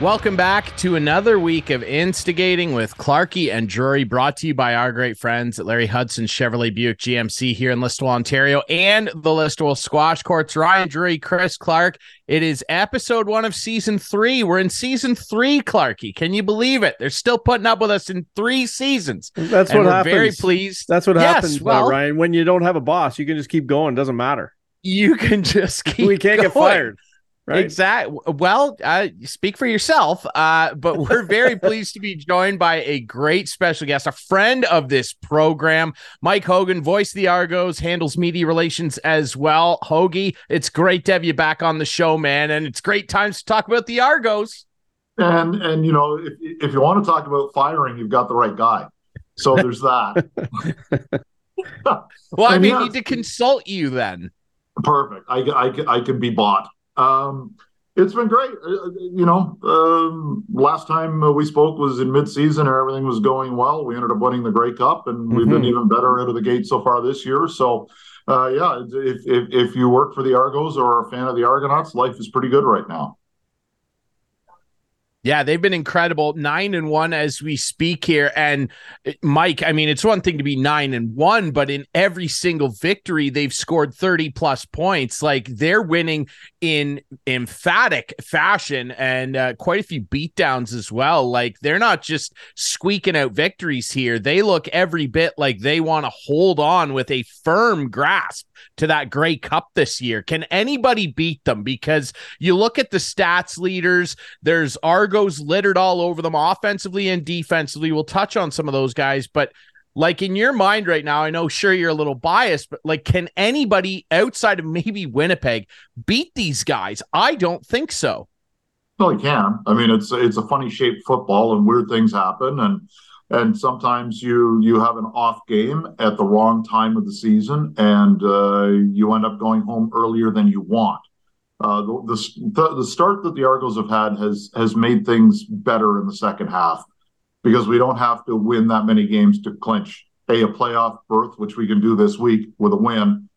Welcome back to another week of Instigating with Clarkey and Drury, brought to you by our great friends at Larry Hudson Chevrolet Buick GMC here in Listowel, Ontario, and the Listowel Squash Courts. Ryan Drury, Chris Clark. It is episode one of season three. We're in season three, Clarkey. Can you believe it? They're still putting up with us in three seasons. That's what happens. Very pleased. That's what yes, happens, well, Ryan. When you don't have a boss, you can just keep going. Doesn't matter. You can just keep. We can't going. get fired. Right? Exactly. Well, uh, speak for yourself. Uh, but we're very pleased to be joined by a great special guest, a friend of this program, Mike Hogan, voice of the Argos, handles media relations as well. Hoagie, it's great to have you back on the show, man, and it's great times to talk about the Argos. And and you know, if if you want to talk about firing, you've got the right guy. So there's that. well, I mean, need to consult you then. Perfect. I, I, I can be bought. Um, it's been great. Uh, uh, you know, um, last time we spoke was in midseason and everything was going well. We ended up winning the Grey Cup, and mm-hmm. we've been mm-hmm. even better out of the gate so far this year. So, uh, yeah, if, if, if you work for the Argos or are a fan of the Argonauts, life is pretty good right now. Yeah, they've been incredible. Nine and one as we speak here. And uh, Mike, I mean, it's one thing to be nine and one, but in every single victory, they've scored 30 plus points. Like they're winning in emphatic fashion and uh, quite a few beatdowns as well. Like they're not just squeaking out victories here. They look every bit like they want to hold on with a firm grasp to that Grey Cup this year. Can anybody beat them? Because you look at the stats leaders, there's Argos littered all over them offensively and defensively. We'll touch on some of those guys, but like in your mind right now, I know sure you're a little biased, but like, can anybody outside of maybe Winnipeg beat these guys? I don't think so. Well, he can. I mean, it's it's a funny shaped football, and weird things happen, and and sometimes you you have an off game at the wrong time of the season, and uh, you end up going home earlier than you want. Uh, the, the, the start that the Argos have had has has made things better in the second half because we don't have to win that many games to clinch a a playoff berth, which we can do this week with a win,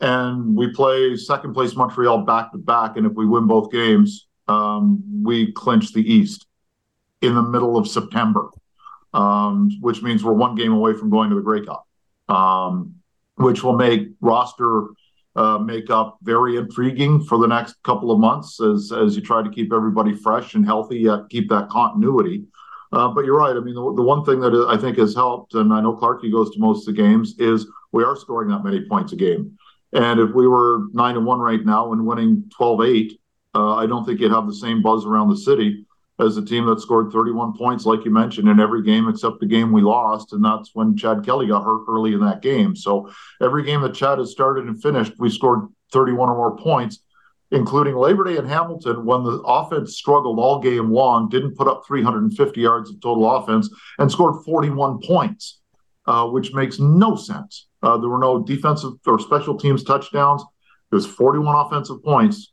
and we play second place Montreal back to back, and if we win both games, um, we clinch the East in the middle of September um, which means we're one game away from going to the Grey Cup, um, which will make roster makeup very intriguing for the next couple of months as as you try to keep everybody fresh and healthy, yet keep that continuity. Uh, but you're right. I mean, the, one thing that I think has helped, and I know Clarkey goes to most of the games, is we are scoring that many points a game. And if we were nine and one right now and winning 12-8, uh, I don't think you'd have the same buzz around the city as a team that scored 31 points, like you mentioned, in every game except the game we lost. And that's when Chad Kelly got hurt early in that game. So every game that Chad has started and finished, we scored 31 or more points, including Labor Day in Hamilton when the offense struggled all game long, didn't put up 350 yards of total offense, and scored 41 points, uh, which makes no sense. Uh, there were no defensive or special teams touchdowns. It was 41 offensive points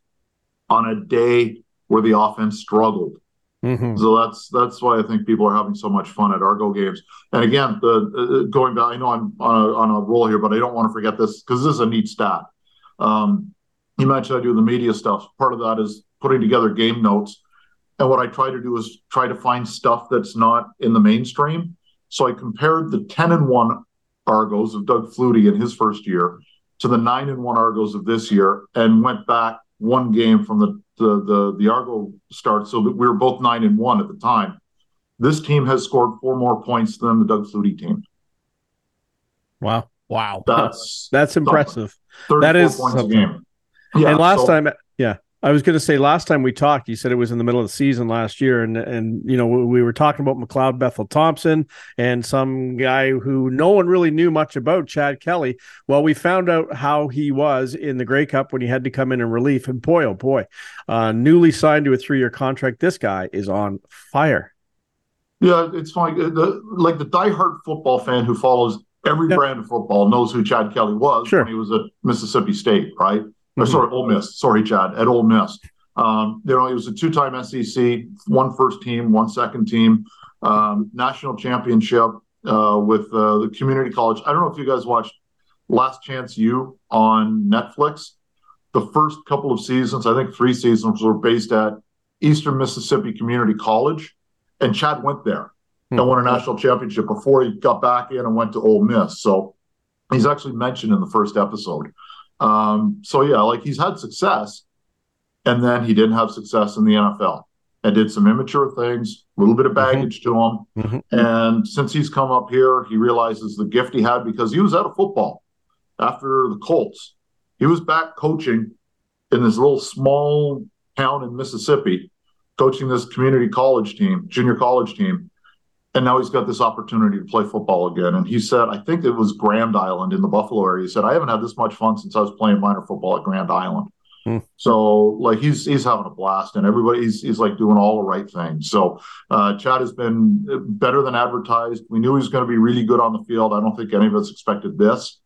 on a day where the offense struggled. Mm-hmm. So that's that's why I think people are having so much fun at Argo games. And again, the uh, going back, I know I'm on a, on a roll here, but I don't want to forget this because this is a neat stat. Um, you mentioned I do the media stuff. Part of that is putting together game notes, and what I try to do is try to find stuff that's not in the mainstream. So I compared the ten and one Argos of Doug Flutie in his first year to the nine and one Argos of this year, and went back one game from the the the, the Argo start, so that we were both nine and one at the time. This team has scored four more points than the Doug Flutie team. Wow! Wow! That's that's impressive. That is points something. a game. Yeah, and last so, time, yeah, I was going to say last time we talked, you said it was in the middle of the season last year, and and you know we were talking about McLeod Bethel Thompson and some guy who no one really knew much about, Chad Kelly. Well, we found out how he was in the Grey Cup when he had to come in in relief, and boy, oh boy, uh, newly signed to a three-year contract. This guy is on fire. Yeah, it's funny. The, like the diehard football fan who follows every brand of football knows who Chad Kelly was sure. when he was at Mississippi State, right? Mm-hmm. Or sorry, Ole Miss. Sorry, Chad, at Ole Miss. Um, you know, he was a two-time SEC, one first team, one second team, um, national championship uh, with uh, the community college. I don't know if you guys watched Last Chance U on Netflix. The first couple of seasons, I think three seasons, were based at Eastern Mississippi Community College, and Chad went there hmm. and won a national championship before he got back in and went to Ole Miss. So he's actually mentioned in the first episode. Um, so yeah, like he's had success, and then he didn't have success in the NFL and did some immature things, a little bit of mm-hmm. baggage mm-hmm. to him. Mm-hmm. And since he's come up here, he realizes the gift he had because he was out of football after the Colts. He was back coaching in this little small town in Mississippi, coaching this community college team, junior college team. And now he's got this opportunity to play football again. And he said, I think it was Grand Island in the Buffalo area. He said, I haven't had this much fun since I was playing minor football at Grand Island. Hmm. So like he's he's having a blast and everybody he's, he's like doing all the right things. So uh, Chad has been better than advertised. We knew he was going to be really good on the field. I don't think any of us expected this.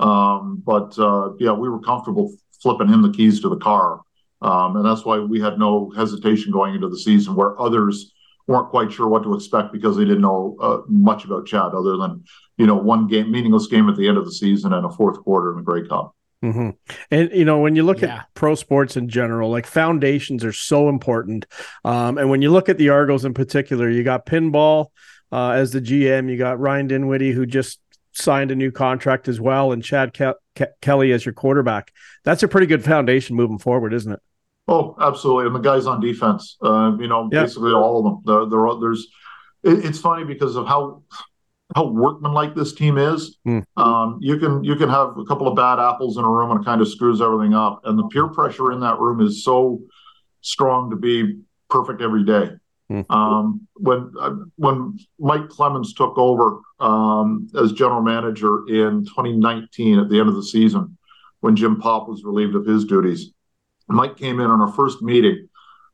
Um, but uh, yeah, we were comfortable flipping him the keys to the car. Um, and that's why we had no hesitation going into the season where others weren't quite sure what to expect because they didn't know uh, much about Chad other than, you know, one game, meaningless game at the end of the season and a fourth quarter in the Grey Cup. Mm-hmm. And you know, when you look yeah. at pro sports in general, like foundations are so important. Um, and when you look at the Argos in particular, you got Pinball uh, as the GM, you got Ryan Dinwiddie who just signed a new contract as well, and Chad Ke- Ke- Kelly as your quarterback. That's a pretty good foundation moving forward, isn't it? Oh, absolutely. And the guys on defense, uh, you know, yeah. basically all of them. They're, they're, there's, it, it's funny because of how how workmanlike this team is. Mm. Um, you can you can have a couple of bad apples in a room and it kind of screws everything up. And the peer pressure in that room is so strong to be perfect every day. Mm. Um, when uh, when Mike Clemons took over um, as general manager in 2019 at the end of the season, when Jim Popp was relieved of his duties, Mike came in on our first meeting.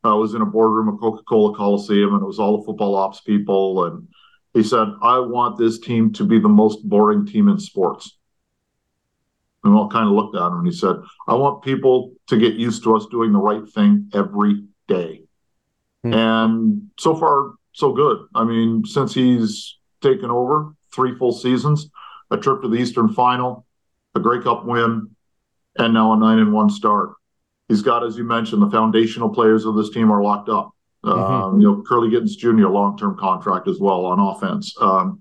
I uh, was in a boardroom at Coca Cola Coliseum, and it was all the football ops people and he said, I want this team to be the most boring team in sports. And we all kind of looked at him and he said, I want people to get used to us doing the right thing every day. Hmm. And so far, so good. I mean, since he's taken over, three full seasons, a trip to the Eastern Final, a Grey Cup win, and now a nine and one start. He's got, as you mentioned, the foundational players of this team are locked up. Mm-hmm. Um, you know, Kurleigh Gittens Jr. long term contract as well on offense. Um,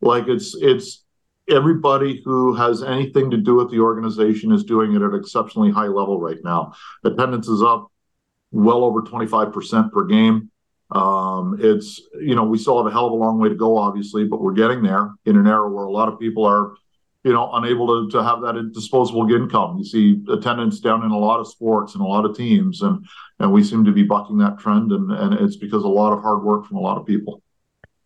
like it's it's everybody who has anything to do with the organization is doing it at an exceptionally high level right now. Attendance is up well over 25% per game. Um, it's, you know, we still have a hell of a long way to go, obviously, but we're getting there in an era where a lot of people are you know, unable to, to have that disposable income. You see attendance down in a lot of sports and a lot of teams, and and we seem to be bucking that trend, and and it's because a lot of hard work from a lot of people.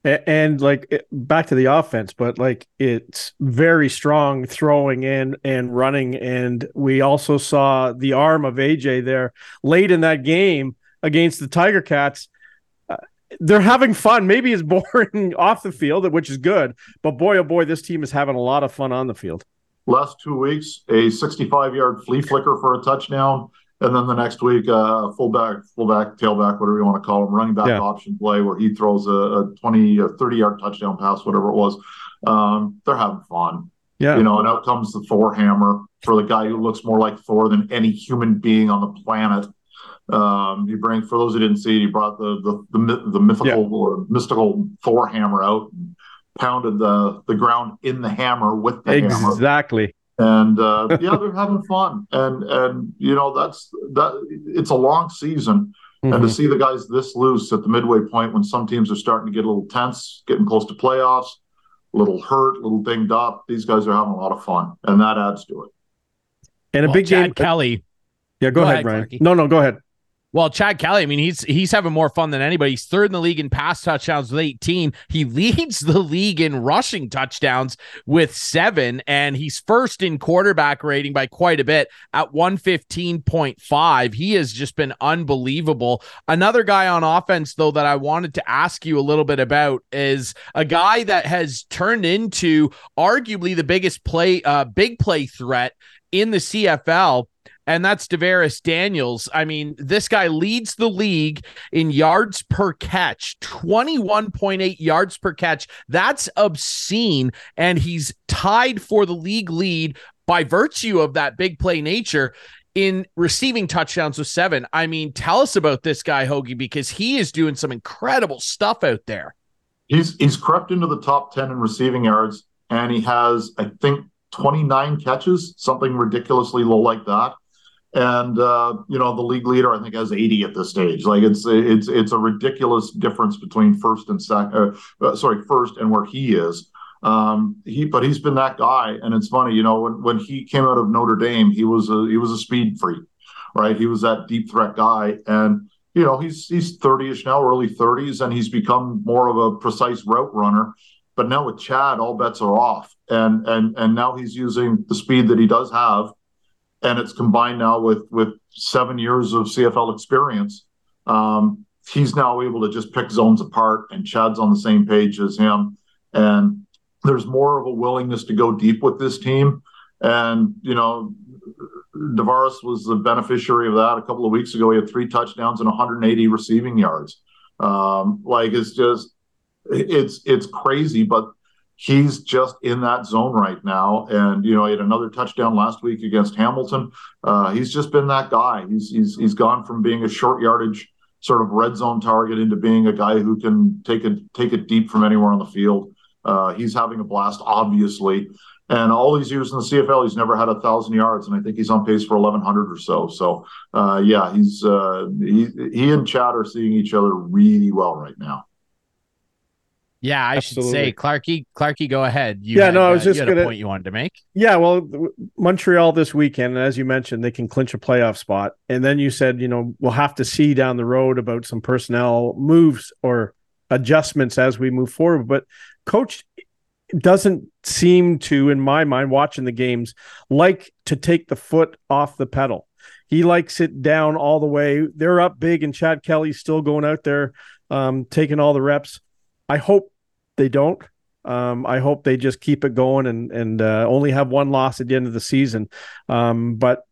And, and like back to the offense, but like it's very strong throwing in and running, and we also saw the arm of AJ there late in that game against the Tiger Cats they're having fun. Maybe it's boring off the field, which is good, but boy, oh boy, this team is having a lot of fun on the field. Last two weeks, a 65 yard flea flicker for a touchdown. And then the next week, uh, fullback, fullback, tailback, whatever you want to call him, running back yeah. option play where he throws a, a 20, a 30 yard touchdown pass, whatever it was. Um, they're having fun. Yeah. You know, and out comes the Thor hammer for the guy who looks more like Thor than any human being on the planet. Um, he bring for those who didn't see it, he brought the the the, the mythical yeah. or mystical Thor hammer out and pounded the the ground in the hammer with the exactly. hammer. Exactly. And uh, yeah, they're having fun, and and you know that's that. It's a long season, mm-hmm. and to mm-hmm. see the guys this loose at the midway point when some teams are starting to get a little tense, getting close to playoffs, a little hurt, a little dinged up. These guys are having a lot of fun, and that adds to it. And a well, big Chad game, Kelly. Yeah, go, go ahead, ahead Ryan. No, no, go ahead. Well, Chad Kelly, I mean, he's he's having more fun than anybody. He's third in the league in pass touchdowns with 18. He leads the league in rushing touchdowns with seven, and he's first in quarterback rating by quite a bit at 115.5. He has just been unbelievable. Another guy on offense, though, that I wanted to ask you a little bit about is a guy that has turned into arguably the biggest play, uh, big play threat in the CFL and that's DaVaris Daniels. I mean, this guy leads the league in yards per catch, 21.8 yards per catch. That's obscene. And he's tied for the league lead by virtue of that big play nature. in receiving touchdowns with seven. I mean, tell us about this guy, Hoagie, because he is doing some incredible stuff out there. He's he's crept into the top 10 in receiving yards, and he has, I think, 29 catches, something ridiculously low like that. And uh, you know, the league leader I think has 80 at this stage. Like it's it's it's a ridiculous difference between first and second. Uh, uh, sorry, first and where he is. Um, he but he's been that guy, and it's funny, you know, when when he came out of Notre Dame, he was a he was a speed freak, right? He was that deep threat guy, and you know, he's he's 30ish now, early 30s, and he's become more of a precise route runner. But now with Chad, all bets are off, and and and now he's using the speed that he does have, and it's combined now with with seven years of CFL experience. Um, he's now able to just pick zones apart, and Chad's on the same page as him, and there's more of a willingness to go deep with this team. And, you know, DaVaris was the beneficiary of that a couple of weeks ago. He had three touchdowns and 180 receiving yards. Um, like it's just, it's it's crazy, but he's just in that zone right now. And you know, he had another touchdown last week against Hamilton. Uh, he's just been that guy. He's he's he's gone from being a short yardage sort of red zone target into being a guy who can take it take it deep from anywhere on the field. Uh, he's having a blast, obviously. And all these years in the CFL, he's never had a thousand yards, and I think he's on pace for eleven hundred or so. So, uh, yeah, he's uh, he he and Chad are seeing each other really well right now. Yeah, I Absolutely. should say, Clarkey, Clarkey, go ahead. You yeah, had, no, I was uh, just going to point you wanted to make. Yeah, well, Montreal this weekend, as you mentioned, they can clinch a playoff spot, and then you said, you know, we'll have to see down the road about some personnel moves or adjustments as we move forward. But coach doesn't seem to, in my mind, watching the games, like to take the foot off the pedal. He likes it down all the way. They're up big, and Chad Kelly's still going out there, um, taking all the reps. I hope they don't. Um, I hope they just keep it going and and uh, only have one loss at the end of the season. Um, but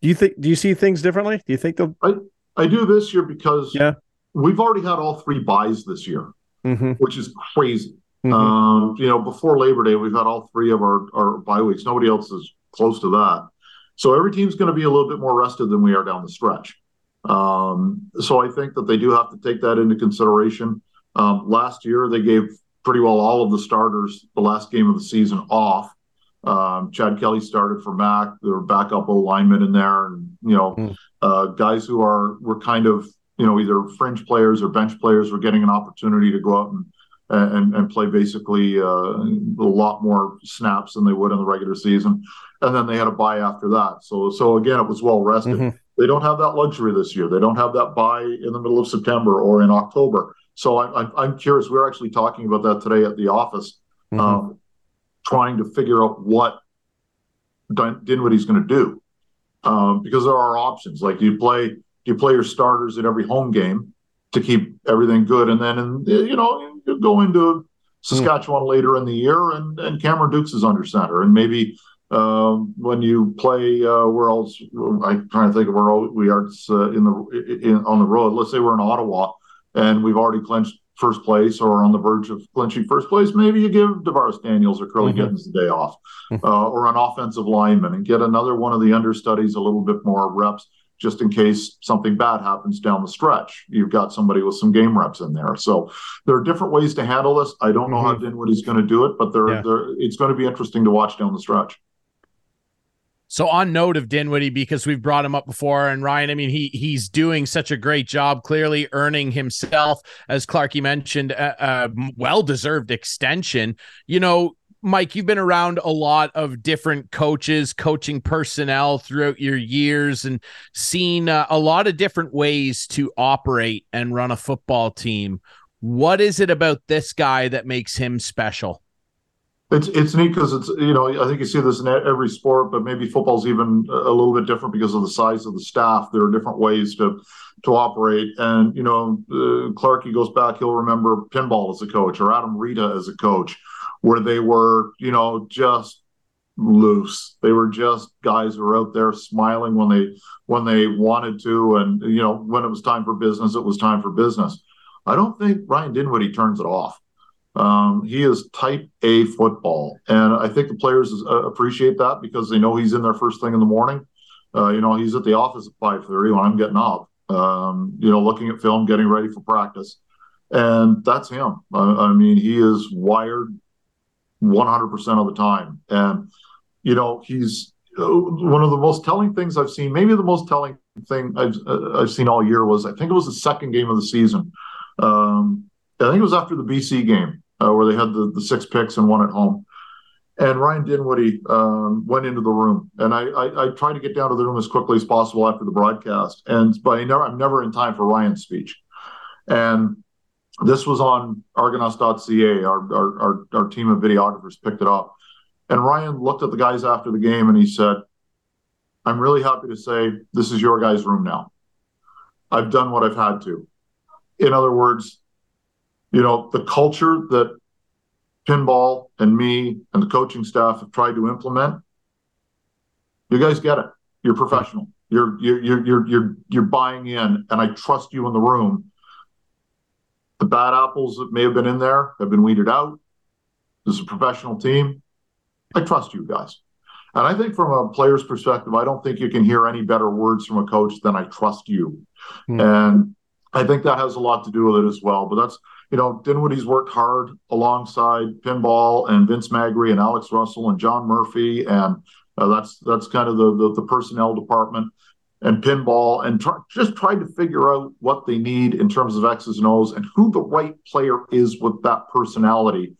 do you think? Do you see things differently? Do you think they'll? I I do this year because yeah, we've already had all three byes this year, mm-hmm. which is crazy. Mm-hmm. Um, you know, before Labor Day, we've had all three of our, our bye weeks. Nobody else is close to that. So every team's going to be a little bit more rested than we are down the stretch. Um, so I think that they do have to take that into consideration. Um, last year, they gave pretty well all of the starters the last game of the season off. Um, Chad Kelly started for Mac. There were backup O linemen in there, and you know, mm. uh, guys who are were kind of you know either fringe players or bench players were getting an opportunity to go out and and, and play basically uh, a lot more snaps than they would in the regular season. And then they had a bye after that. So so again, it was well rested. Mm-hmm. They don't have that luxury this year. They don't have that bye in the middle of September or in October. So I, I, I'm curious. We are actually talking about that today at the office, mm-hmm. um, trying to figure out what Dinwiddie's going to do, um, because there are options. Like you play, do you play your starters in every home game to keep everything good, and then in, you know you go into Saskatchewan mm. later in the year, and and Cameron Dukes is under center, and maybe um, when you play uh, where else? I'm trying to think of where we are uh, in the in, on the road. Let's say we're in Ottawa, and we've already clinched first place or on the verge of clinching first place. Maybe you give DaVaris Daniels or Kurleigh mm-hmm. Gittens the day off, mm-hmm. uh, or an offensive lineman, and get another one of the understudies a little bit more reps just in case something bad happens down the stretch. You've got somebody with some game reps in there. So there are different ways to handle this. I don't know mm-hmm. how Dinwiddie's going to do it, but there, yeah. there, it's going to be interesting to watch down the stretch. So on note of Dinwiddie, because we've brought him up before, and Ryan, I mean, he he's doing such a great job, clearly earning himself, as Clarkey mentioned, a, a well deserved extension. You know, Mike, you've been around a lot of different coaches, coaching personnel throughout your years, and seen uh, a lot of different ways to operate and run a football team. What is it about this guy that makes him special? It's it's neat because it's you know I think you see this in every sport, but maybe football's even a little bit different because of the size of the staff. There are different ways to to operate, and you know uh, Clarkey goes back. He'll remember pinball as a coach or Adam Rita as a coach where they were, you know, just loose. They were just guys who were out there smiling when they when they wanted to, and you know, when it was time for business, it was time for business. I don't think Ryan Dinwiddie turns it off. Um, he is type A football, and I think the players uh, appreciate that because they know he's in there first thing in the morning. Uh, you know, he's at the office at five thirty when I'm getting up. Um, you know, looking at film, getting ready for practice, and that's him. I, I mean, he is wired 100 percent of the time, and you know, he's uh, one of the most telling things I've seen. Maybe the most telling thing I've uh, I've seen all year was I think it was the second game of the season. Um, I think it was after the BC game uh, where they had the, the six picks and one at home. And Ryan Dinwiddie um, went into the room, and I, I, I tried to get down to the room as quickly as possible after the broadcast. And but I never, I'm never in time for Ryan's speech. And this was on Argonauts.ca. Our, our, our, our team of videographers picked it up. And Ryan looked at the guys after the game and he said, I'm really happy to say this is your guys' room now. I've done what I've had to. In other words, you know, the culture that pinball and me and the coaching staff have tried to implement, you guys get it. You're professional. You're you're you're you're you're, you're buying in, and I trust you in the room. The bad apples that may have been in there have been weeded out. This is a professional team. I trust you guys. And I think from a player's perspective, I don't think you can hear any better words from a coach than I trust you. Mm. And I think that has a lot to do with it as well. But that's, you know, Dinwiddie's worked hard alongside Pinball and Vince Magri and Alex Russell and John Murphy. And uh, that's that's kind of the, the, the personnel department and pinball and just trying to figure out what they need in terms of X's and O's and who the right player is with that personality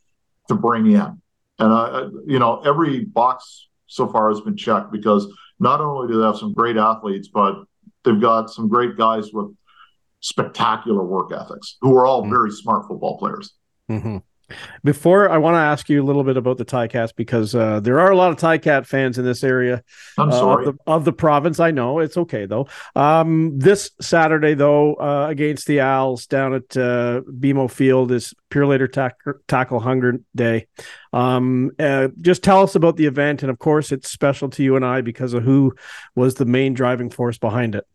to bring in. And I, you know, every box so far has been checked because not only do they have some great athletes, but they've got some great guys with spectacular work ethics who are all mm-hmm. very smart football players. Mm-hmm. Before I want to ask you a little bit about the Ticats because uh, there are a lot of Ticat fans in this area I'm sorry. Uh, of, the, of, the, province. I know it's okay though. Um, this Saturday though, uh, against the Als down at uh, BMO Field is Purolator tack- Tackle Hunger Day. Um, uh, just tell us about the event, and of course, it's special to you and I because of who was the main driving force behind it.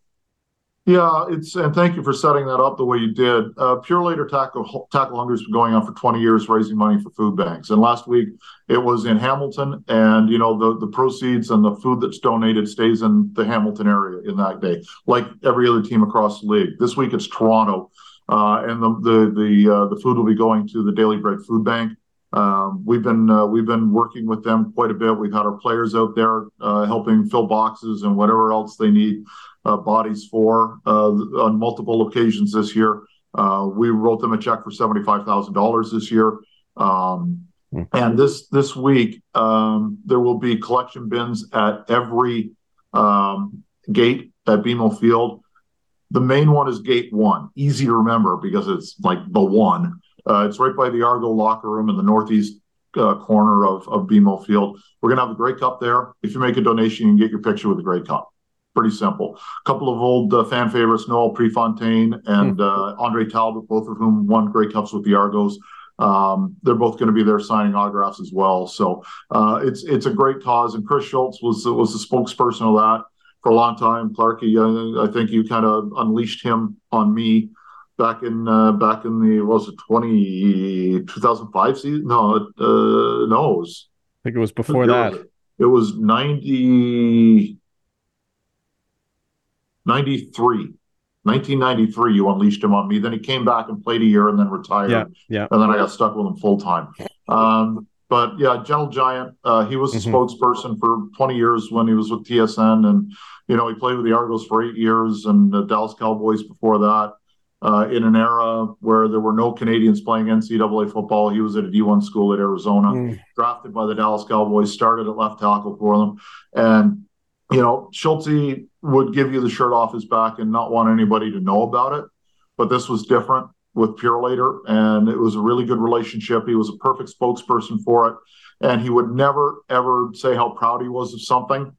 Yeah, it's and thank you for setting that up the way you did. Uh, Purolator Tackle Tackle Hunger has been going on for 20 years, raising money for food banks. And last week it was in Hamilton, and you know the the proceeds and the food that's donated stays in the Hamilton area in that day, like every other team across the league. This week it's Toronto, uh, and the the the uh, the food will be going to the Daily Bread Food Bank. Um, we've been uh, we've been working with them quite a bit. We've had our players out there uh, helping fill boxes and whatever else they need uh, bodies for uh, on multiple occasions this year. Uh, we wrote them a check for seventy-five thousand dollars this year. Um, hmm. and this this week um, there will be collection bins at every um, gate at BMO Field. The main one is gate one, easy to remember because it's like the one. Uh, it's right by the Argo locker room in the northeast uh, corner of, of BMO Field. We're going to have a Grey Cup there. If you make a donation, you can get your picture with the Grey Cup pretty simple. A couple of old uh, fan favorites, Noel Prefontaine and uh, Andre Talbot, both of whom won Grey Cups with the Argos. Um, they're both going to be there signing autographs as well. So uh, it's it's a great cause. And Chris Schultz was was the spokesperson of that for a long time. Clarkey, uh, I think you kind of unleashed him on me back in uh, back in the was it 20, 2005 season? No, uh, no, it was. I think it was before that. It was ninety. 93. 1993, you unleashed him on me. Then he came back and played a year and then retired. Yeah, yeah. And then I got stuck with him full time. Um, but yeah, Gentle Giant, uh, he was the mm-hmm. spokesperson for 20 years when he was with TSN. And, you know, he played with the Argos for eight years and the Dallas Cowboys before that. Uh, in an era where there were no Canadians playing NCAA football, he was at a D1 school at Arizona, mm. drafted by the Dallas Cowboys, started at left tackle for them. And you know, Schultz would give you the shirt off his back and not want anybody to know about it. But this was different with Purolator, and it was a really good relationship. He was a perfect spokesperson for it, and he would never ever say how proud he was of something.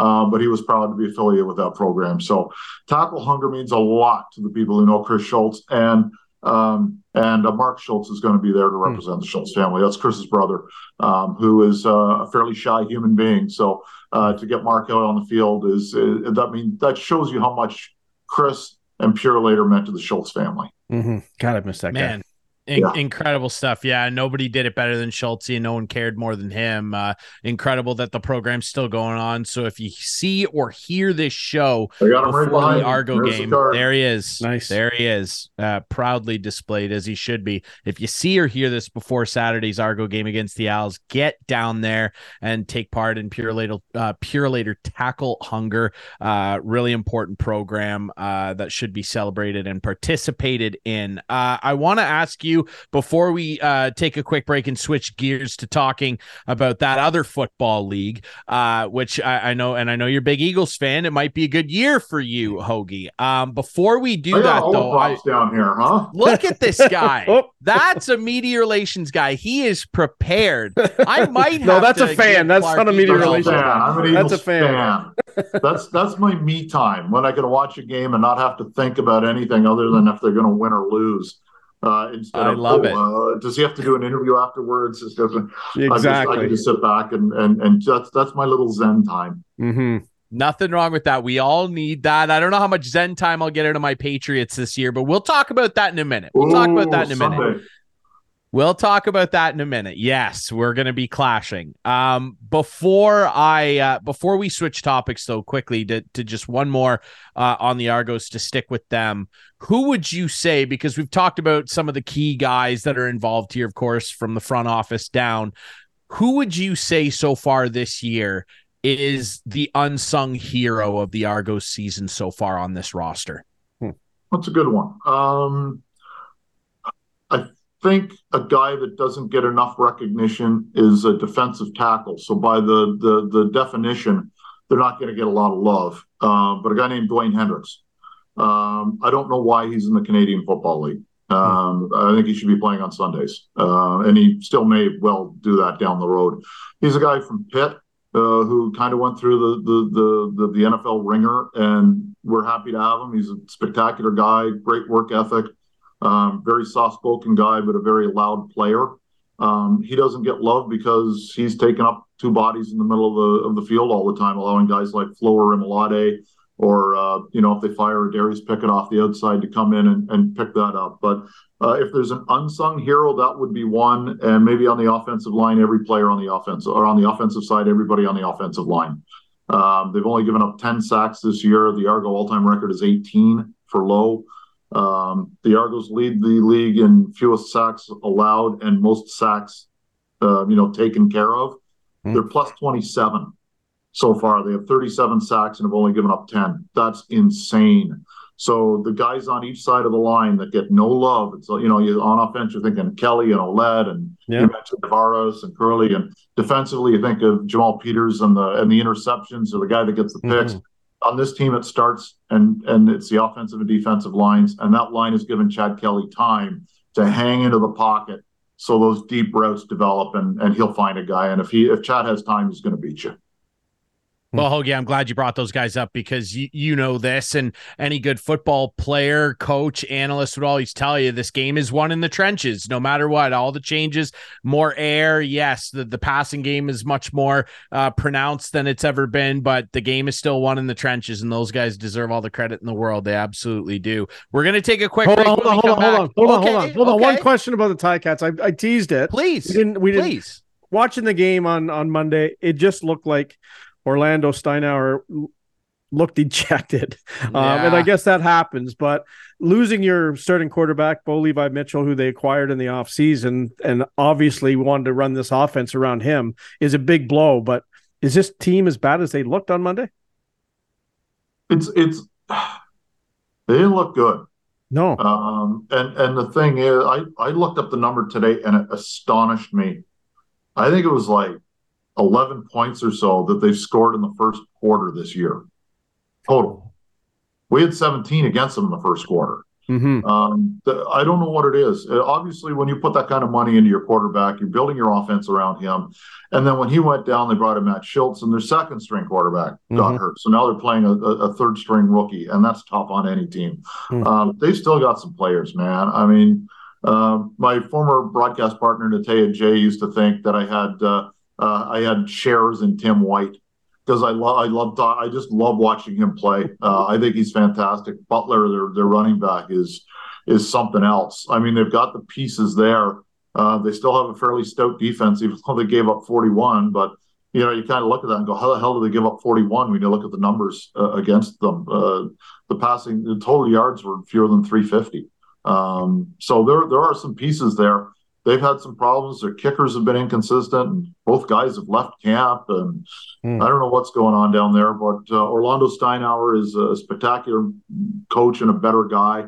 Uh, but he was proud to be affiliated with that program. So, tackle hunger means a lot to the people who know Chris Schultz, and um, and uh, Mark Schultz is going to be there to hmm. represent mm. the Schultz family. That's Chris's brother, um, who is uh, a fairly shy human being. So uh, to get Mark out on the field is, is that I mean that shows you how much Chris and Purolator meant to the Schultz family. Mm-hmm. God, I missed that man. Guy. In- yeah. Incredible stuff. Yeah. Nobody did it better than Schultz, and no one cared more than him. Uh, incredible that the program's still going on. So if you see or hear this show before right the Argo There's game, the there he is. Nice. There he is. Uh, proudly displayed as he should be. If you see or hear this before Saturday's Argo game against the Als, get down there and take part in Purolator, uh, Purolator Tackle Hunger. Uh, really important program uh, that should be celebrated and participated in. Uh, I want to ask you before we uh, take a quick break and switch gears to talking about that other football league, uh, which I, I, know, and I know you're a big Eagles fan. It might be a good year for you, Hoagie. Um, before we do I that, though, I, down here, huh? Look at this guy. oh. That's a media relations guy. He is prepared. I might no. That's a fan. That's Clark not a media relations. Fan. that's a fan. fan. that's that's my me time when I can watch a game and not have to think about anything other than if they're going to win or lose. Uh, instead I of, love it. Uh, does he have to do an interview afterwards? It doesn't. Exactly. I, just, I just sit back and and and that's that's my little zen time. Mm-hmm. Nothing wrong with that. We all need that. I don't know how much Zen time I'll get out of my Patriots this year, but we'll talk about that in a minute. We'll Ooh, talk about that in a Sunday. minute. We'll talk about that in a minute. Yes, we're going to be clashing. Um, before I uh, before we switch topics though, quickly to to just one more uh, on the Argos to stick with them. Who would you say? Because we've talked about some of the key guys that are involved here, of course, from the front office down. Who would you say so far this year is the unsung hero of the Argos season so far on this roster? Hmm. That's a good one. Um, I think a guy that doesn't get enough recognition is a defensive tackle. So by the the, the definition, they're not going to get a lot of love. Uh, but a guy named Dewayne Hendrix. Um, I don't know why he's in the Canadian Football League. Um, I think he should be playing on Sundays, uh, and he still may well do that down the road. He's a guy from Pitt uh, who kind of went through the, the the, the the NFL ringer, and we're happy to have him. He's a spectacular guy, great work ethic, um, very soft spoken guy, but a very loud player. Um, he doesn't get love because he's taken up two bodies in the middle of the of the field all the time, allowing guys like Flo Orimolade or uh, you know if they fire a Darius Pickett off the outside to come in and, and pick that up. But uh, if there's an unsung hero, that would be one, and maybe on the offensive line, every player on the offense or on the offensive side, everybody on the offensive line. Um, they've only given up 10 sacks this year. The Argo all-time record is 18 for low. Um, the Argos lead the league in fewest sacks allowed and most sacks, uh, you know, taken care of. Mm. They're plus 27 so far. They have 37 sacks and have only given up 10. That's insane. So the guys on each side of the line that get no love, it's you know, you on offense you're thinking Kelly and Ouellette and yeah. you mentioned DaVaris and Kurleigh, and defensively you think of Jamal Peters and the and the interceptions or the guy that gets the picks. Mm-hmm. On this team, it starts and and it's the offensive and defensive lines, and that line has given Chad Kelly time to hang into the pocket so those deep routes develop and and he'll find a guy. And if he if Chad has time, he's going to beat you. Well, Hoagie, I'm glad you brought those guys up because you, you know this, and any good football player, coach, analyst would always tell you this game is won in the trenches, no matter what. All the changes, more air. Yes, the, the passing game is much more uh, pronounced than it's ever been, but the game is still won in the trenches, and those guys deserve all the credit in the world. They absolutely do. We're going to take a quick hold break. On, hold, on, hold, on, hold on, hold on, hold on, hold on. One question about the Ticats. I, I teased it. Please, we didn't. We didn't. Please. Watching the game on on Monday, it just looked like Orlando Steinauer looked dejected. Yeah. Um, and I guess that happens, but losing your starting quarterback, Bo Levi Mitchell, who they acquired in the offseason, and obviously wanted to run this offense around him, is a big blow. But is this team as bad as they looked on Monday? It's it's they didn't look good. No. Um, and and the thing is, I I looked up the number today and it astonished me. I think it was like 11 points or so that they've scored in the first quarter this year total. We had 17 against them in the first quarter. Mm-hmm. Um, the, I don't know what it is. Uh, obviously, when you put that kind of money into your quarterback, you're building your offense around him. And then when he went down, they brought in Matt Shiltz, and their second string quarterback got mm-hmm. hurt. So now they're playing a, a, third string rookie, and that's tough on any team. Mm-hmm. Um, they've still got some players, man. I mean, uh, my former broadcast partner, Natea Jay, used to think that I had. Uh, uh, I had shares in Tim White because I love I love I just love watching him play. Uh, I think he's fantastic. Butler, their their running back, is is something else. I mean, they've got the pieces there. Uh, they still have a fairly stout defense, even though they gave up 41. But you know, you kind of look at that and go, how the hell did they give up 41 when you look at the numbers uh, against them? Uh, the passing, the total yards were fewer than 350. Um, so there, there are some pieces there. They've had some problems. Their kickers have been inconsistent. Both guys have left camp, and mm. I don't know what's going on down there. But uh, Orlando Steinauer is a spectacular coach and a better guy.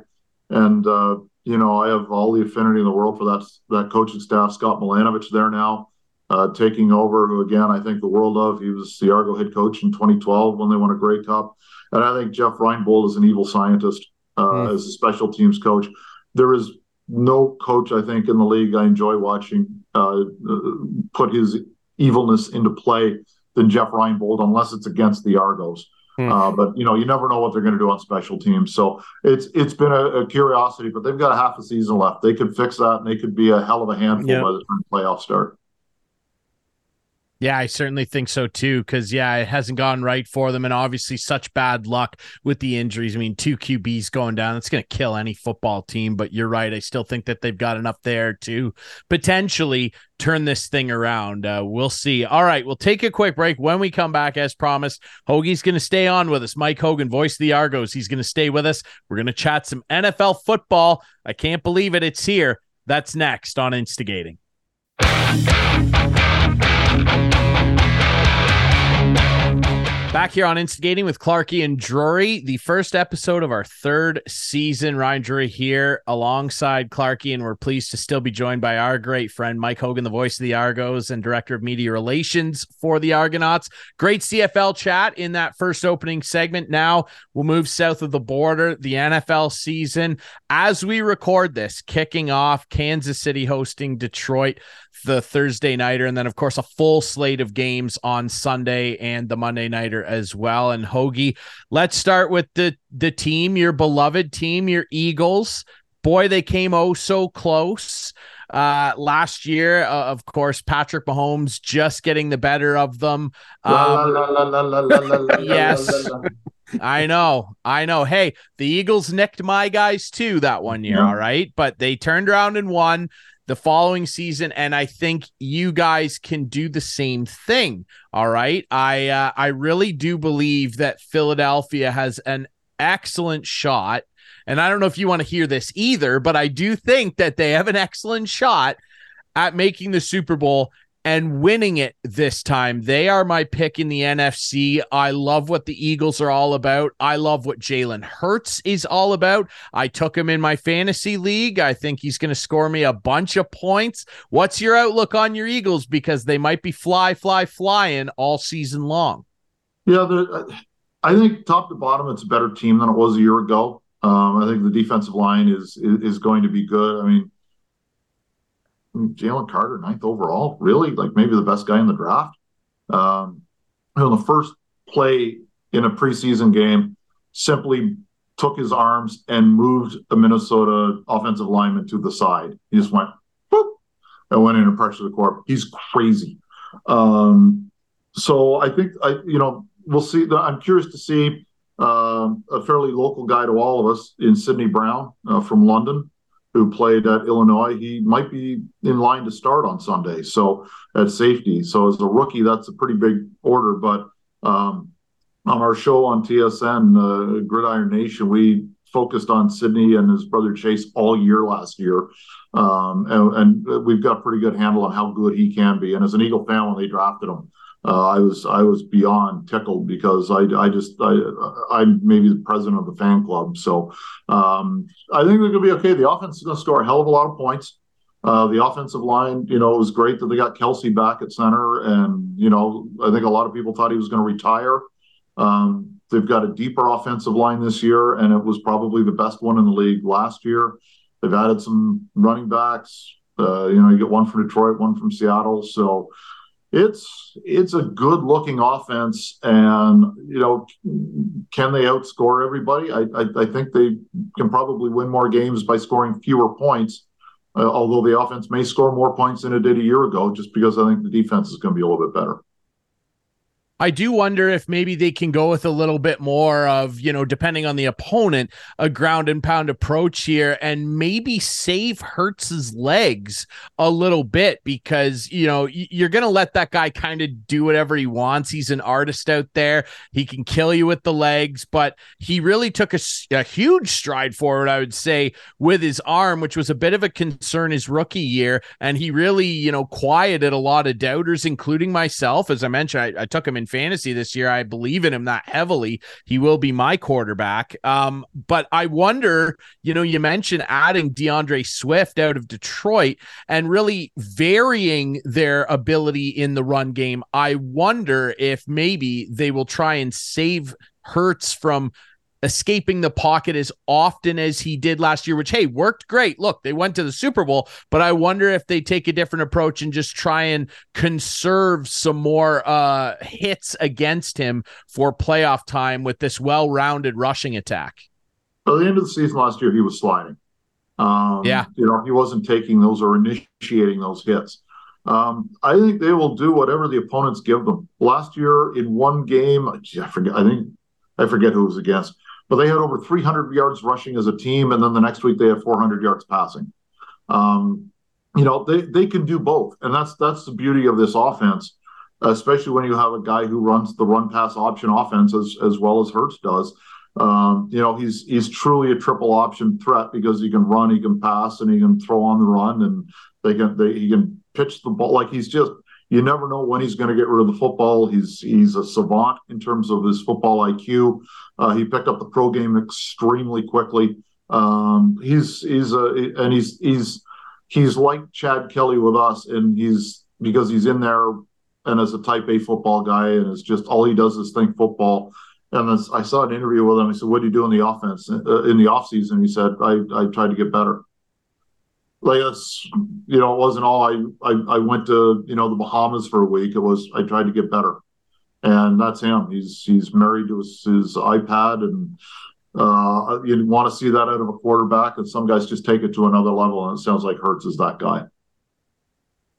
And uh, you know, I have all the affinity in the world for that that coaching staff. Scott Milanovich there now uh, taking over, who again I think the world of. He was the Argo head coach in 2012 when they won a Grey Cup, and I think Jeff Reinbold is an evil scientist uh, mm. as a special teams coach. There is no coach I think in the league I enjoy watching uh, put his evilness into play than Jeff Reinbold, unless it's against the Argos. Hmm. Uh, but you know, you never know what they're going to do on special teams. So it's it's been a, a, curiosity, but they've got a half a season left. They could fix that, and they could be a hell of a handful yep. by the time playoffs start. Yeah, I certainly think so too. Because yeah, it hasn't gone right for them, and obviously such bad luck with the injuries. I mean, two QBs going down, that's going to kill any football team. But you're right. I still think that they've got enough there to potentially turn this thing around. Uh, we'll see. All right, we'll take a quick break. When we come back, as promised, Hoagie's going to stay on with us. Mike Hogan, voice of the Argos, he's going to stay with us. We're going to chat some NFL football. I can't believe it. It's here. That's next on Instigating. Back here on Instigating with Clarkey and Drury, the first episode of our third season. Ryan Drury here alongside Clarkey, and we're pleased to still be joined by our great friend Mike Hogan, the voice of the Argos and director of media relations for the Argonauts. Great CFL chat in that first opening segment. Now we'll move south of the border, the NFL season. As we record this, kicking off Kansas City hosting Detroit the Thursday nighter, and then of course a full slate of games on Sunday and the Monday nighter as well. And Hoagie, let's start with the the team, your beloved team, your Eagles. Boy, they came oh so close uh, last year. Uh, of course, Patrick Mahomes just getting the better of them. Um, yes. I know. I know. Hey, the Eagles nicked my guys too that one year. Yeah. All right. But they turned around and won the following season and I think you guys can do the same thing all right? I uh, I really do believe that Philadelphia has an excellent shot and I don't know if you want to hear this either but I do think that they have an excellent shot at making the Super Bowl and winning it this time. They are my pick in the NFC. I love what the Eagles are all about. I love what Jalen Hurts is all about. I took him in my fantasy league. I think he's going to score me a bunch of points. What's your outlook on your Eagles? Because they might be fly, fly, flying all season long. Yeah, I think top to bottom, it's a better team than it was a year ago. Um, I think the defensive line is, is, is going to be good. I mean, Jalen Carter, ninth overall, really like maybe the best guy in the draft. Um, know, the first play in a preseason game simply took his arms and moved a Minnesota offensive lineman to the side. He just went boop and went in and pressured the court. He's crazy. Um, so I think I, you know, we'll see. I'm curious to see um, a fairly local guy to all of us in Sydney Brown uh, from London who played at Illinois, he might be in line to start on Sunday. So at safety. So as a rookie, that's a pretty big order. But um, on our show on TSN, uh, Gridiron Nation, we focused on Sydney and his brother Chase all year last year. Um, and, and, we've got pretty good handle on how good he can be. And as an Eagle fan, when they drafted him, uh, I was I was beyond tickled because I, I just I I'm maybe the president of the fan club, so um, I think they're going to be okay. The offense is going to score a hell of a lot of points. Uh, the offensive line, you know, it was great that they got Kelsey back at center, and you know, I think a lot of people thought he was going to retire. Um, they've got a deeper offensive line this year, and it was probably the best one in the league last year. They've added some running backs. Uh, you know, you get one from Detroit, one from Seattle, so it's it's a good looking offense and you know can they outscore everybody? I, I, I think they can probably win more games by scoring fewer points uh, although the offense may score more points than it did a year ago just because i think the defense is going to be a little bit better I do wonder if maybe they can go with a little bit more of, you know, depending on the opponent, a ground and pound approach here and maybe save Hurts's legs a little bit because, you know, you're going to let that guy kind of do whatever he wants. He's an artist out there. He can kill you with the legs, but he really took a, a huge stride forward, I would say, with his arm, which was a bit of a concern his rookie year. And he really, you know, quieted a lot of doubters, including myself. As I mentioned, I, I took him in fantasy this year. I believe in him that heavily. He will be my quarterback. Um, but I wonder, you know, you mentioned adding D'Andre Swift out of Detroit and really varying their ability in the run game. I wonder if maybe they will try and save Hurts from escaping the pocket as often as he did last year, which, hey, worked great. Look, they went to the Super Bowl, but I wonder if they take a different approach and just try and conserve some more uh, hits against him for playoff time with this well rounded rushing attack. At the end of the season last year, he was sliding. Um, yeah. You know, he wasn't taking those or initiating those hits. Um, I think they will do whatever the opponents give them. Last year, in one game, I forget. I think I forget who was against but they had over 300 yards rushing as a team, and then the next week they had 400 yards passing. Um, you know, they they can do both, and that's that's the beauty of this offense, especially when you have a guy who runs the run pass option offense as as well as Hurts does. Um, you know, he's he's truly a triple option threat because he can run, he can pass, and he can throw on the run, and they can they he can pitch the ball like he's just you never know when he's going to get rid of the football. He's he's a savant in terms of his football IQ. Uh, he picked up the pro game extremely quickly. Um, he's he's a and he's he's he's like Chad Kelly with us, and he's because he's in there and as a Type A football guy, and it's just all he does is think football. And I saw an interview with him. He said, "What do you do in the offense uh, in the off season?" He said, "I I try to get better." Like it's you know it wasn't all I, I i went to you know the bahamas for a week. It was i tried to get better. And that's him. He's he's married to his, his ipad and uh you want to see that out of a quarterback and some guys just take it to another level and it sounds like Hurts is that guy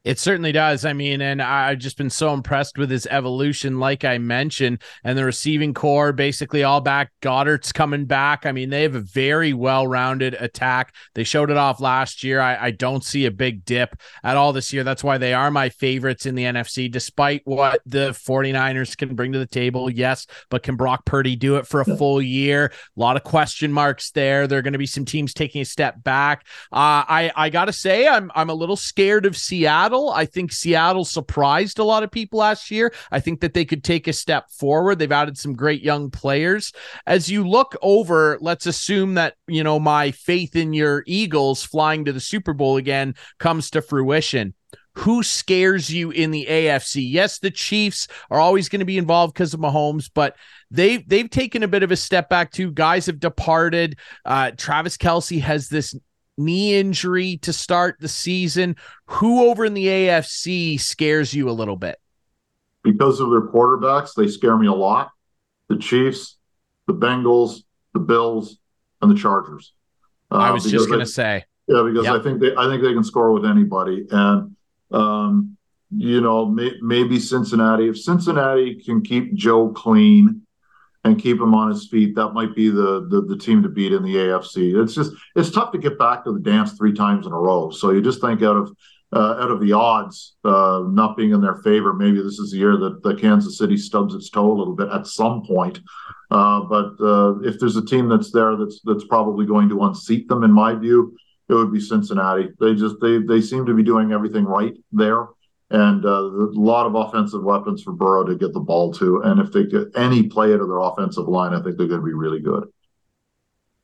it certainly does. I mean, and I've just been so impressed with his evolution, like I mentioned, and the receiving core basically all back. Goedert's coming back. I mean, they have a very well rounded attack. They showed it off last year. I, I, don't see a big dip at all this year. That's why they are my favorites in the NFC, despite what the 49ers can bring to the table. Yes, but can Brock Purdy do it for a full year? A lot of question marks there. There are going to be some teams taking a step back. Uh, I, I got to say, I'm, I'm a little scared of Seattle. Seattle. I think Seattle surprised a lot of people last year. I think that they could take a step forward. They've added some great young players. As you look over, let's assume that, you know, my faith in your Eagles flying to the Super Bowl again comes to fruition who scares you in the AFC? Yes, the Chiefs are always going to be involved because of Mahomes, but they've they've taken a bit of a step back too. Guys have departed. Uh, Travis Kelce has this knee injury to start the season. Who over in the AFC scares you a little bit? Because of their quarterbacks, they scare me a lot. The Chiefs, the Bengals, the Bills, and the Chargers. Uh, I was just going to say. Yeah, because yep. I think they I think they can score with anybody, and um, you know may, maybe Cincinnati. If Cincinnati can keep Joe clean and keep him on his feet, that might be the, the, the team to beat in the AFC. It's just it's tough to get back to the dance three times in a row. So you just think out of uh, out of the odds uh, not being in their favor, maybe this is the year that the Kansas City stubs its toe a little bit at some point. Uh, but uh, if there's a team that's there that's that's probably going to unseat them, in my view, it would be Cincinnati. They just they they seem to be doing everything right there and uh, a lot of offensive weapons for Burrow to get the ball to. And if they get any play out of their offensive line, I think they're going to be really good.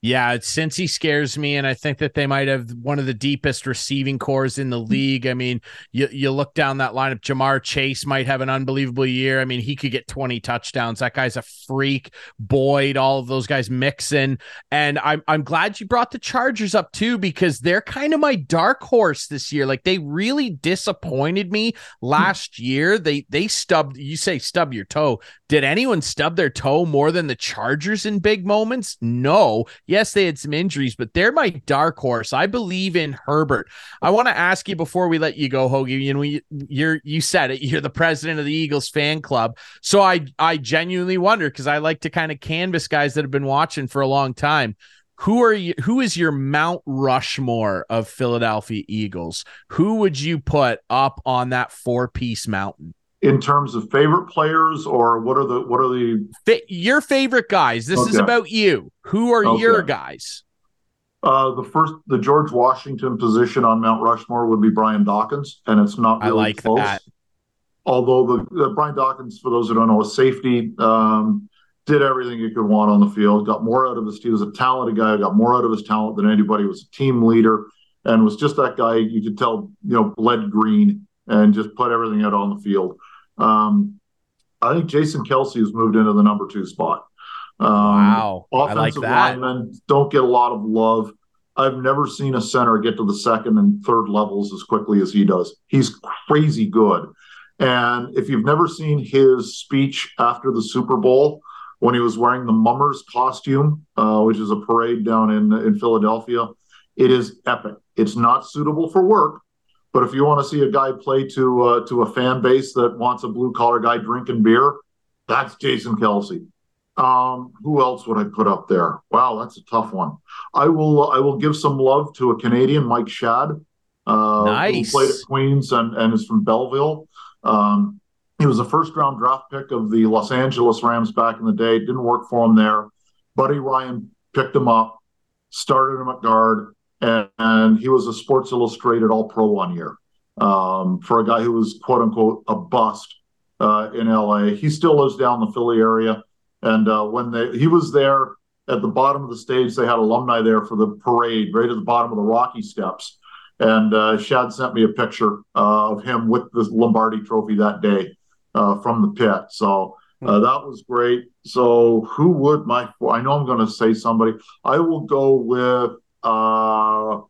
Yeah, since he scares me, and I think that they might have one of the deepest receiving cores in the mm-hmm. league. I mean, you you look down that lineup, Ja'Marr Chase might have an unbelievable year. I mean, he could get 20 touchdowns. That guy's a freak. Boyd, all of those guys mixing. And I'm I'm glad you brought the Chargers up too, because they're kind of my dark horse this year. Like they really disappointed me hmm. last year. They they stubbed, you say stub your toe Did anyone stub their toe more than the Chargers in big moments? No. Yes, they had some injuries, but they're my dark horse. I believe in Herbert. I want to ask you before we let you go, Hoagie. You know, you're you said it. You're the president of the Eagles fan club, so I I genuinely wonder because I like to kind of canvas guys that have been watching for a long time. Who are you? Who is your Mount Rushmore of Philadelphia Eagles? Who would you put up on that four piece mountain? In terms of favorite players or what are the what are the your favorite guys this okay. is about you who are okay. your guys uh, the first the george washington position on mount rushmore would be brian dawkins and it's not really i like close. that although the, the, brian dawkins for those who don't know is safety um, did everything you could want on the field got more out of his he was a talented guy got more out of his talent than anybody was a team leader and was just that guy you could tell you know bled green and just put everything out on the field um, I think Jason Kelce has moved into the number two spot. Um, wow. Offensive like linemen don't get a lot of love. I've never seen a center get to the second and third levels as quickly as he does. He's crazy good. And if you've never seen his speech after the Super Bowl, when he was wearing the Mummers costume, uh, which is a parade down in in Philadelphia, it is epic. It's not suitable for work, but if you want to see a guy play to uh, to a fan base that wants a blue collar guy drinking beer, that's Jason Kelce. Um, who else would I put up there? Wow, that's a tough one. I will I will give some love to a Canadian, Mike Schad, uh, nice. who played at Queens and, and is from Belleville. Um, he was a first round draft pick of the Los Angeles Rams back in the day. Didn't work for him there. Buddy Ryan picked him up, started him at guard, and, and he was a Sports Illustrated All Pro one year um, for a guy who was quote unquote a bust uh, in LA. He still lives down in the Philly area, and uh, when they he was there at the bottom of the stage, they had alumni there for the parade, right at the bottom of the Rocky Steps. And uh, Schad sent me a picture uh, of him with the Lombardi Trophy that day uh, from the pit. So uh, hmm. that was great. So who would my? I know I'm going to say somebody. I will go with uh,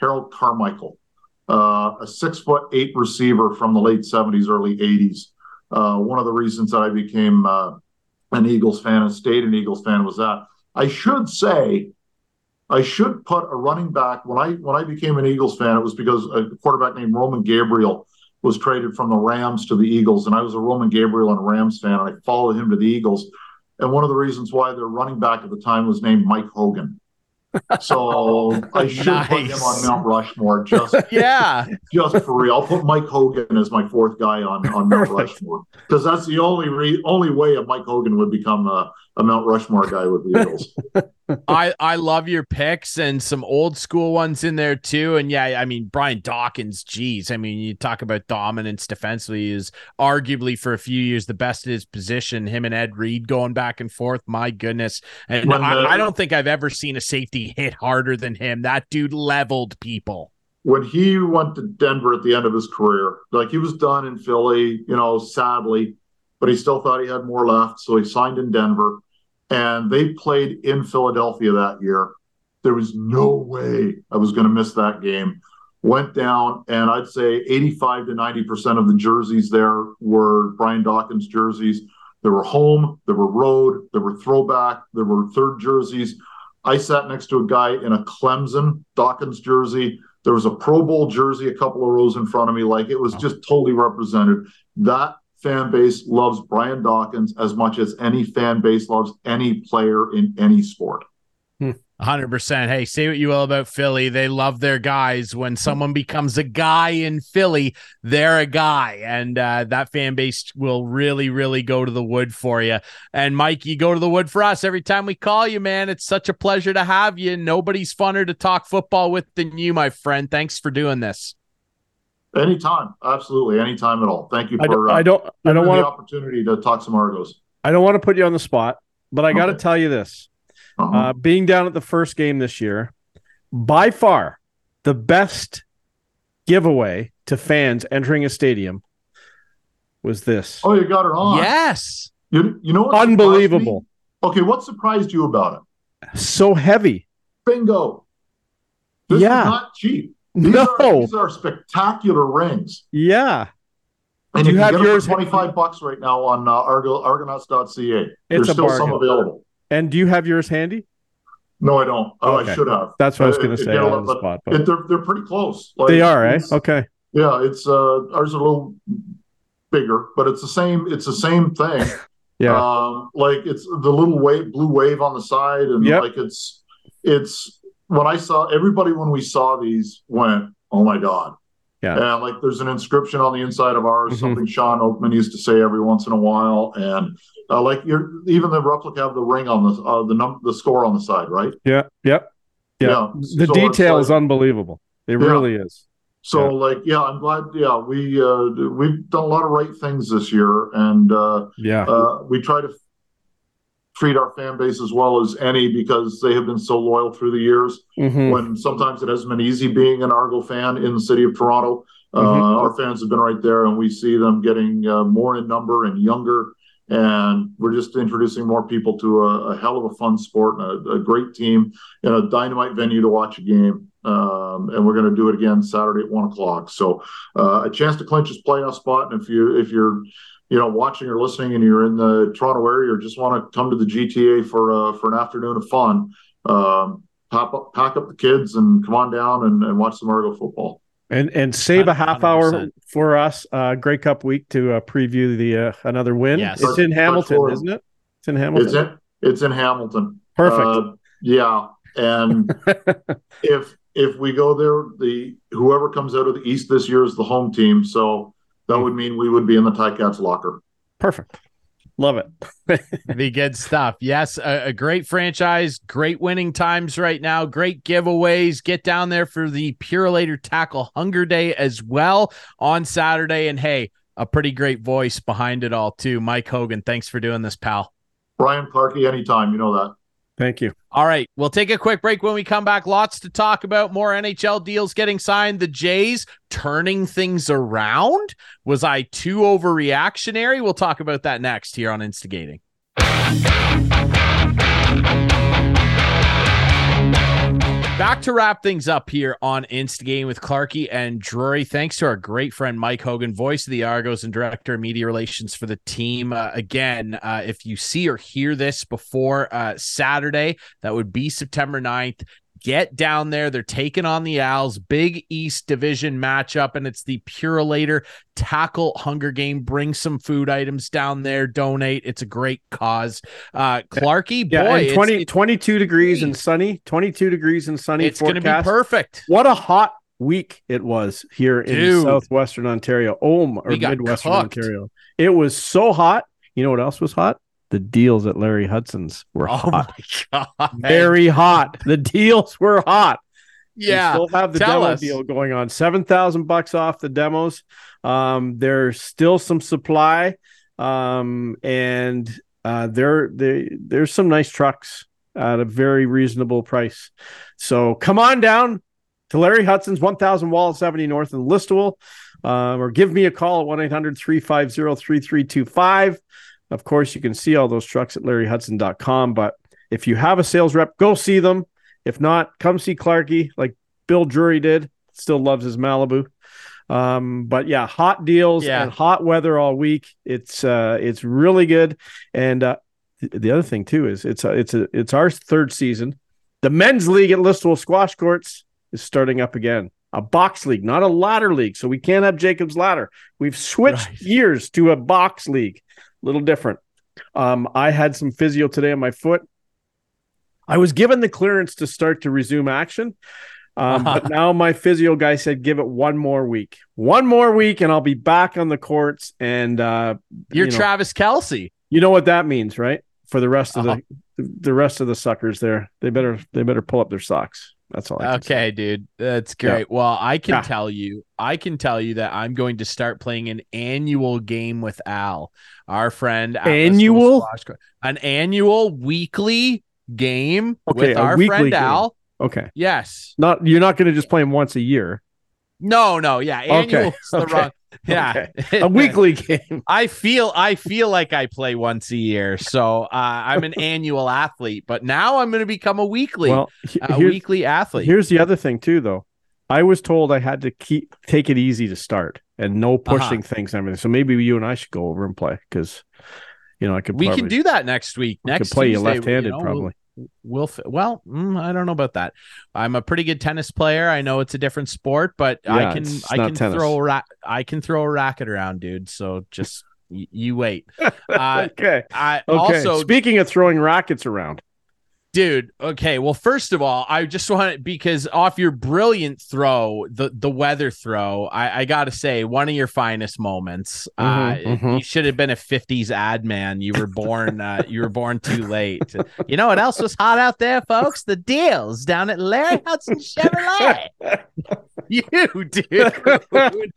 Harold Carmichael, uh, a six foot eight receiver from the late 70s, early 80s. Uh, one of the reasons that I became uh, an Eagles fan and stayed an Eagles fan was that. I should say, I should put a running back when I when I became an Eagles fan. It was because a quarterback named Roman Gabriel was traded from the Rams to the Eagles, and I was a Roman Gabriel and Rams fan, and I followed him to the Eagles. And one of the reasons why their running back at the time was named Mike Hogan. So I should nice. put him on Mount Rushmore. Just yeah, just for real. I'll put Mike Hogan as my fourth guy on on Mount Rushmore because that's the only re- only way a Mike Hogan would become a, a Mount Rushmore guy with the Eagles. I I love your picks and some old school ones in there too. And yeah, I mean Brian Dawkins, geez, I mean you talk about dominance defensively is arguably for a few years the best at his position. Him and Ed Reed going back and forth. My goodness, and I, the, I don't think I've ever seen a safety hit harder than him. That dude leveled people when he went to Denver at the end of his career, like he was done in Philly, you know, sadly, but he still thought he had more left. So he signed in Denver and they played in Philadelphia that year. There was no way I was going to miss that game. Went down, and I'd say 85 to 90% of the jerseys there were Brian Dawkins jerseys. There were home, there were road, there were throwback, there were third jerseys. I sat next to a guy in a Clemson Dawkins jersey. There was a Pro Bowl jersey a couple of rows in front of me. Like it was just totally represented. That fan base loves Brian Dawkins as much as any fan base loves any player in any sport. 100%. Hey, say what you will about Philly. They love their guys. When someone becomes a guy in Philly, they're a guy. And uh, that fan base will really, really go to the wood for you. And Mike, you go to the wood for us every time we call you, man. It's such a pleasure to have you. Nobody's funner to talk football with than you, my friend. Thanks for doing this. Anytime, absolutely, anytime at all. Thank you for. I don't. Uh, I don't, I don't want the opportunity to talk some Argos. I don't want to put you on the spot, but I got to tell you this: uh-huh. uh, being down at the first game this year, by far the best giveaway to fans entering a stadium was this. Oh, you got it on. Yes. You, you know what? Unbelievable. Okay, what surprised you about it? So heavy. Bingo. This yeah. is not cheap. These no, are, these are spectacular rings. Yeah. And you, you have yours twenty five bucks right now on uh, Argo, Argonauts.ca. There's still bargain. some available. And do you have yours handy? No, I don't. Oh, okay. I should have. That's what I was going to say on the spot. But... They're they're pretty close. Like, they are, eh? Okay. Yeah, it's uh ours are a little bigger, but it's the same. It's the same thing. yeah. Um, like it's the little wave, blue wave on the side, and yep. like it's it's when I saw everybody when we saw these went, oh my god. Yeah. And like there's an inscription on the inside of ours, mm-hmm. something Sean Oakman used to say every once in a while, and uh, like you're even the replica of the ring on the uh, the num the score on the side, right? Yeah. Yep. Yeah. yeah. The so detail like, is unbelievable. It yeah. really is. So yeah. like yeah, I'm glad. Yeah, we uh, we've done a lot of right things this year, and uh, yeah, uh, we try to treat our fan base as well as any because they have been so loyal through the years. Mm-hmm. When sometimes it hasn't been easy being an Argo fan in the city of Toronto. Uh, mm-hmm. our fans have been right there, and we see them getting uh, more in number and younger and we're just introducing more people to a, a hell of a fun sport and a, a, great team and a dynamite venue to watch a game. Um, and we're going to do it again Saturday at one o'clock. So uh, a chance to clinch his playoff spot. And if you if you're you know watching or listening and you're in the Toronto area or just want to come to the GTA for uh, for an afternoon of fun, um, pack up, pack up the kids and come on down and, and watch some Argo football and and save a half 100%. hour for us. Uh, Grey Cup week to uh, preview the uh, another win. Yes. It's in Hamilton, isn't it? It's in Hamilton. It's in, it's in Hamilton. Perfect. Uh, yeah, and if if we go there, the whoever comes out of the East this year is the home team. So that would mean we would be in the Ticats locker. Perfect. Love it. the good stuff. Yes, a, a, great franchise, great winning times right now, great giveaways. Get down there for the Purolator Tackle Hunger Day as well on Saturday. And hey, a pretty great voice behind it all, too. Mike Hogan, thanks for doing this, pal. Brian Clarkey, anytime. You know that. Thank you. All right. We'll take a quick break when we come back. Lots to talk about. More NHL deals getting signed. The Jays turning things around. Was I too overreactionary? We'll talk about that next here on Instigating. Back to wrap things up here on Instigating with Clarkey and Drury. Thanks to our great friend Mike Hogan, voice of the Argos and director of media relations for the team. Uh, again, uh, if you see or hear this before uh, Saturday, that would be September 9th. Get down there. They're taking on the Als. Big East Division matchup, and it's the Purolator Tackle Hunger Game. Bring some food items down there. Donate. It's a great cause. Uh, Clarkey, yeah, boy, 20, it's, 22 degrees and sunny. 22 degrees and sunny. It's going to be perfect. What a hot week it was here Dude. in southwestern Ontario. Oh, or midwestern cooked. Ontario. It was so hot. You know what else was hot? The deals at Larry Hudson's were oh hot. Very hot. The deals were hot. Yeah. We still have the demo us. deal going on. 7,000 bucks off the demos. Um, there's still some supply. Um, and uh, there, there, there's some nice trucks at a very reasonable price. So come on down to Larry Hudson's 1000 Wall 70 North in Listowel, uh, or give me a call at 1 800 350 3325. Of course, you can see all those trucks at larryhudson.com. But if you have a sales rep, go see them. If not, come see Clarkey like Bill Drury did. Still loves his Malibu. Um, but yeah, hot deals yeah. and hot weather all week. It's uh, it's really good. And uh, th- the other thing too is it's a, it's a, it's our third season. The men's league at Listowel Squash Courts is starting up again. A box league, not a ladder league. So we can't have Jacob's ladder. We've switched right. gears to a box league little different. Um, I had some physio today on my foot. I was given the clearance to start to resume action. Um, but now my physio guy said, give it one more week, one more week, and I'll be back on the courts. And uh, you're you know, Travis Kelce. You know what that means, right? For the rest of uh-huh. the the rest of the suckers there, they better they better pull up their socks. That's all. I Okay, dude. That's great. Yeah. Well, I can yeah. tell you, I can tell you that I'm going to start playing an annual game with Al, our friend. Annual, an annual weekly game okay, with our friend game. Al. Okay. Yes. Not you're not going to just play him once a year. No, no, yeah. Annual okay. the okay. wrong. Yeah, okay. a weekly game. I feel I feel like I play once a year, so uh, I'm an annual athlete. But now I'm going to become a weekly, well, a weekly athlete. Here's the other thing too, though. I was told I had to keep take it easy to start and no uh-huh. pushing uh-huh. things and everything. So maybe you and I should go over and play because you know I could. We probably, can do that next week. Next play Tuesday, you left-handed you know, probably. We'll, we'll well, mm, I don't know about that. I'm a pretty good tennis player. I know it's a different sport, but yeah, I can I can tennis. throw a ra- I can throw a racket around, dude. So just you wait. Uh, okay. I okay. also speaking of throwing rackets around, dude okay well first of all i just want it because off your brilliant throw the the weather throw i i gotta say one of your finest moments mm-hmm, uh mm-hmm. you should have been a 50s ad man. You were born uh you were born too late. You know what else was hot out there folks? The deals down at larry hudson chevrolet. You dude.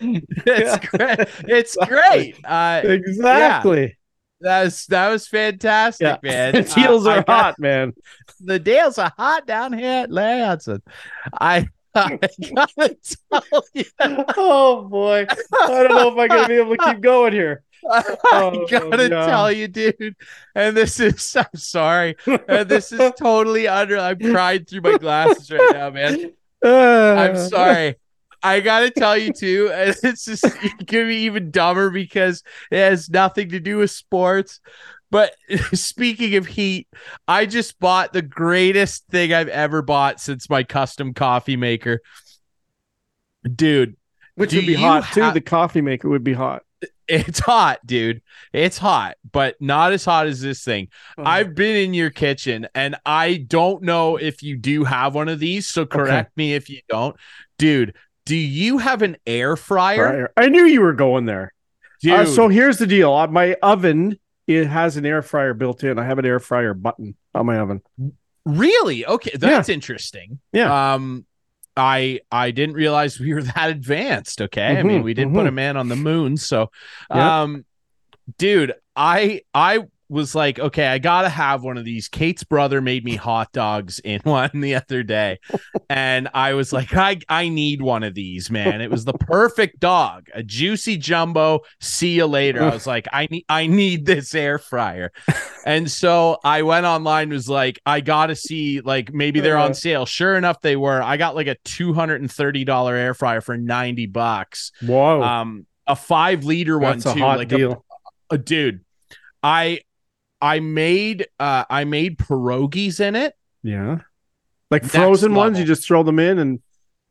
It's great. It's great. Uh exactly. yeah. That was that was fantastic, yeah. man. the deals uh, are got, hot, man. The deals are hot down here at Larry I I gotta tell you. Oh boy. I don't know if I'm gonna be able to keep going here. I oh, gotta tell you, dude. And this is I'm sorry. And this is totally under I'm crying through my glasses right now, man. I'm sorry. I gotta tell you too, and it's just gonna be even dumber because it has nothing to do with sports. But speaking of heat, I just bought the greatest thing I've ever bought since my custom coffee maker. Dude, which would be hot ha- too. The coffee maker would be hot. It's hot, dude. It's hot, but not as hot as this thing. Oh. I've been in your kitchen and I don't know if you do have one of these, so correct okay. me if you don't. Dude, do you have an air fryer? fryer. I knew you were going there. Uh, so here's the deal. Uh, my oven it has an air fryer built in. I have an air fryer button on my oven. Really? Okay, that's yeah. interesting. Yeah. Um I I didn't realize we were that advanced, okay? Mm-hmm, I mean, mm-hmm, we did mm-hmm. put a man on the moon, so um dude, I I was like, okay, I gotta have one of these. Kate's brother made me hot dogs in one the other day, and I was like, I I need one of these, man. It was the perfect dog, a juicy jumbo. See you later. I was like, I need I need this air fryer, and so I went online. Was like, I gotta see like maybe they're on uh-huh. sale. Sure enough, they were. I got like a two hundred and thirty dollar air fryer for ninety bucks. Whoa. Um, a five liter That's one too. like deal. A, a dude. I I made uh I made pierogies in it. Yeah. Like Next frozen level. ones, you just throw them in and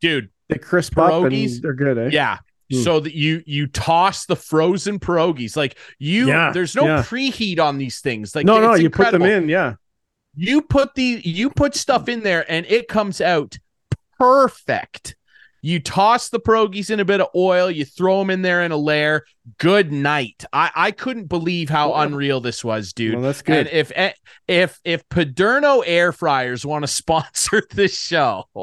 dude, they crisp pierogies, up and they're good, eh? Yeah. Mm. So that you you toss the frozen pierogies. Like you yeah, there's no yeah. preheat on these things. Like no, no, you incredible. put them in, yeah. You put the you put stuff in there and it comes out perfect. You toss the pierogies in a bit of oil, you throw them in there in a layer. Good night. I, I couldn't believe how unreal this was, dude. Well, that's good. And if eh, if if Paderno air fryers want to sponsor this show,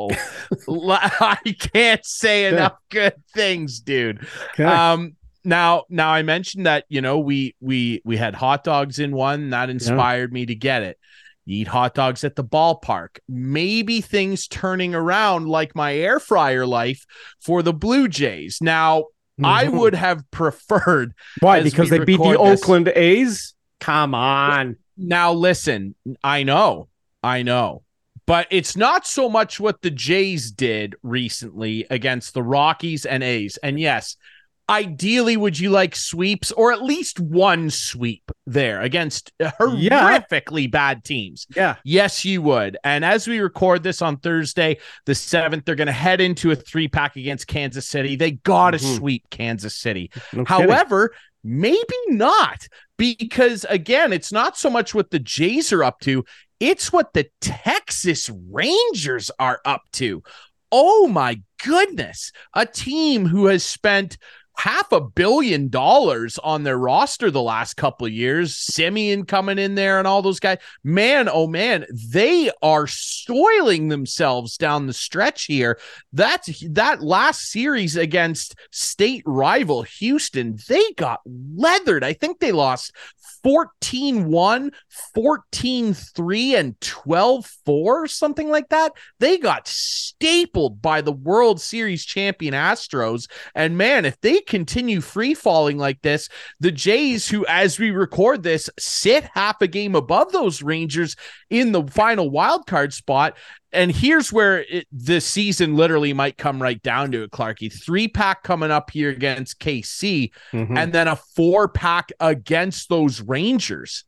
I can't say enough good things, dude. Okay. Um now now I mentioned that you know we we we had hot dogs in one that inspired yeah. me to get it. You eat hot dogs at the ballpark. Maybe things turning around like my air fryer life for the Blue Jays. Now, mm-hmm. I would have preferred. Why? Because they beat the this, Oakland A's? Come on. Now, listen, I know, I know, but it's not so much what the Jays did recently against the Rockies and A's. And yes, ideally would you like sweeps or at least one sweep there against horrifically yeah. bad teams? Yeah. Yes you would. And as we record this on thursday the 7th they're going to head into a three pack against kansas city. They gotta mm-hmm. sweep kansas city. No however maybe not because again it's not so much what the jays are up to it's what the texas rangers are up to. Oh my goodness. A team who has spent half a billion dollars on their roster the last couple of years. Semien coming in there and all those guys. Man, oh man, they are soiling themselves down the stretch here. That's that last series against state rival Houston, they got leathered. I think they lost 14 1, 14 3, and 12 4, something like that. They got stapled by the World Series champion Astros. And man, if they continue free falling like this, the Jays, who as we record this, sit half a game above those Rangers in the final wild card spot. And here's where it, the season literally might come right down to it, Clarkey. Three pack coming up here against KC, mm-hmm. and then a four pack against those Rangers.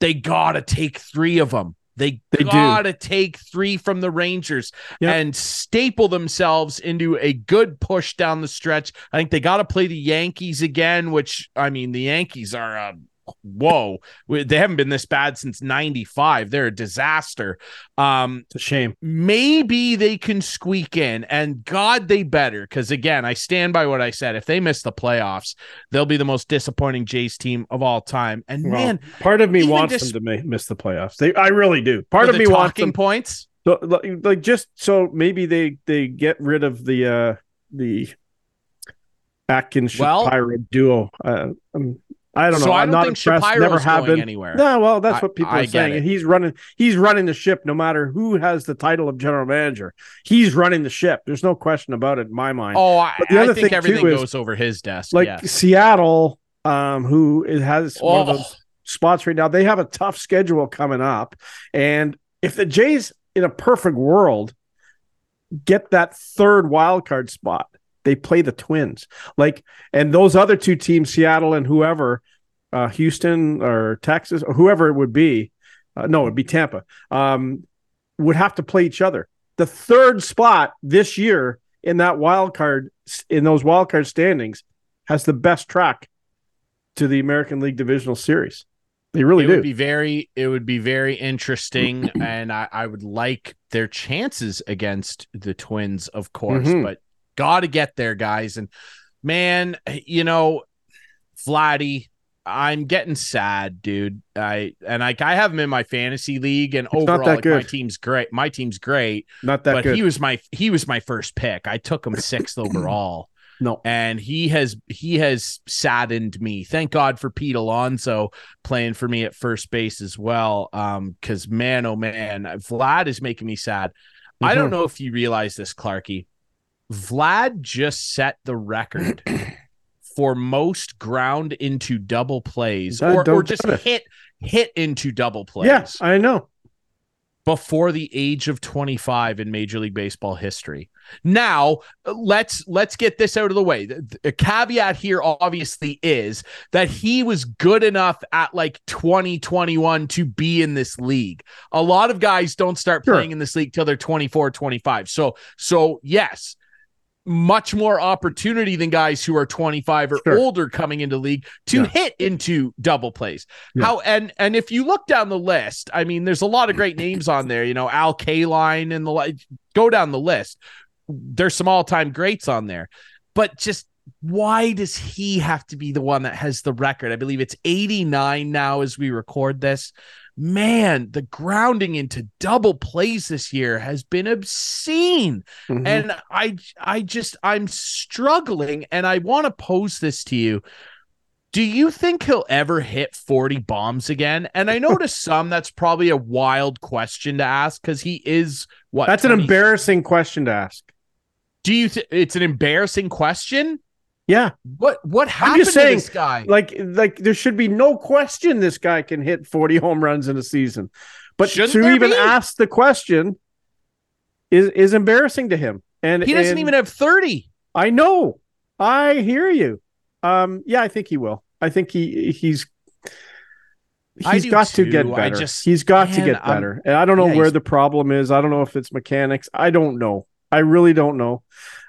They gotta take three of them. They, they gotta do. take three from the Rangers yep. and staple themselves into a good push down the stretch. I think they gotta play the Yankees again, which I mean, the Yankees are a whoa, they haven't been this bad since 95. They're a disaster. Um, it's a shame. Maybe they can squeak in, and God, they better. Because again, I stand by what I said. If they miss the playoffs, they'll be the most disappointing Jays team of all time. And well, man, part of me wants them to miss the playoffs. They, I really do. Part of me wants them points. So, like just so maybe they they get rid of the uh the Atkins well, Shapiro duo. Uh, um, I don't know. So I don't I'm think impressed. Never have been anywhere. No, well, that's what people I, are saying. And he's running. He's running the ship, no matter who has the title of general manager. He's running the ship. There's no question about it in my mind. Oh, I, but the other I think thing everything goes is, over his desk. Like yes. Seattle, um, who has oh. one of those spots right now. They have a tough schedule coming up, and if the Jays, in a perfect world, get that third wild card spot, they play the Twins. Like, and those other two teams, Seattle and whoever, uh, Houston or Texas or whoever it would be, uh, no, it'd be Tampa, um, would have to play each other. The third spot this year in that wild card, in those wild card standings, has the best track to the American League Divisional Series. They really it do. Would be very, it would be very interesting, and I, I would like their chances against the Twins, of course. Mm-hmm. But Got to get there, guys. And man, you know, Vladdy, I'm getting sad, dude. I and like I have him in my fantasy league, and it's overall, like, my team's great. My team's great. Not that but good. he was my he was my first pick. I took him sixth overall. No, and he has he has saddened me. Thank God for Pete Alonso playing for me at first base as well. Um, because man, oh man, Vlad is making me sad. Mm-hmm. I don't mm-hmm. know if you realize this, Clarkey. Vlad just set the record for most ground into double plays uh, or, or just hit hit into double plays. Yes, yeah, I know. Before the age of 25 in Major League Baseball history. Now, let's let's get this out of the way. The caveat here obviously is that he was good enough at like 2021 to be in this league. A lot of guys don't start playing in this league till they're 24, 25. So so yes, much more opportunity than guys who are 25 or sure. older coming into league to yeah. hit into double plays. Yeah. How and and if you look down the list, I mean, there's a lot of great names on there. You know, Al Kaline and the like. Go down the list. There's some all time greats on there, but just why does he have to be the one that has the record? I believe it's 89 now as we record this man, the grounding into double plays this year has been obscene. Mm-hmm. And I I just I'm struggling and I want to pose this to you. Do you think he'll ever hit 40 bombs again? And I know to some that's probably a wild question to ask because he is what that's 20... an embarrassing question to ask. Do you think it's an embarrassing question? Yeah. What what happened I'm just saying, to this guy? Like like there should be no question this guy can hit 40 home runs in a season. But Shouldn't to even be? ask the question is is embarrassing to him. And he doesn't and even have 30. I know. I hear you. Um yeah, I think he will. I think he he's he's got too. to get better. Just, he's got man, to get better. I'm, and I don't know yeah, where the problem is. I don't know if it's mechanics. I don't know. I really don't know.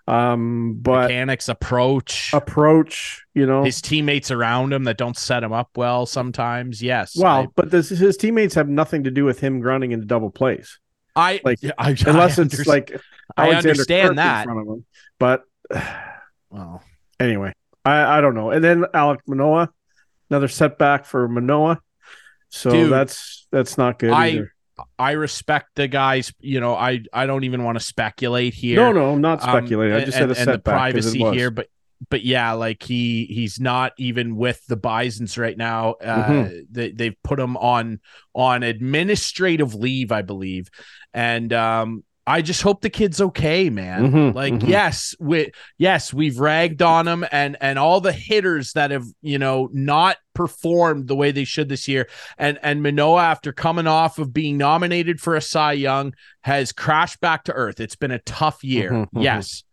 Um, but mechanics approach, approach, you know, his teammates around him that don't set him up well sometimes. Yes. Well, I, but this, his teammates have nothing to do with him grounding into double plays. I like, I, unless I it's like I understand Kirk that, him, but well, anyway, I, I don't know. And then Alec Manoah, another setback for Manoah. So Dude, that's that's not good. I either. I respect the guys. You know, I I don't even want to speculate here. No, no, I'm not um, speculating. Um, I just and, said a setback. the privacy here, but but yeah, like he he's not even with the Bisons right now. Uh, mm-hmm. they they've put him on on administrative leave, I believe, and um I just hope the kid's okay, man. Mm-hmm, like, mm-hmm. yes, we yes, we've ragged on him and and all the hitters that have, you know, not performed the way they should this year. And and Manoah, after coming off of being nominated for a Cy Young, has crashed back to earth. It's been a tough year. Mm-hmm, mm-hmm. yes.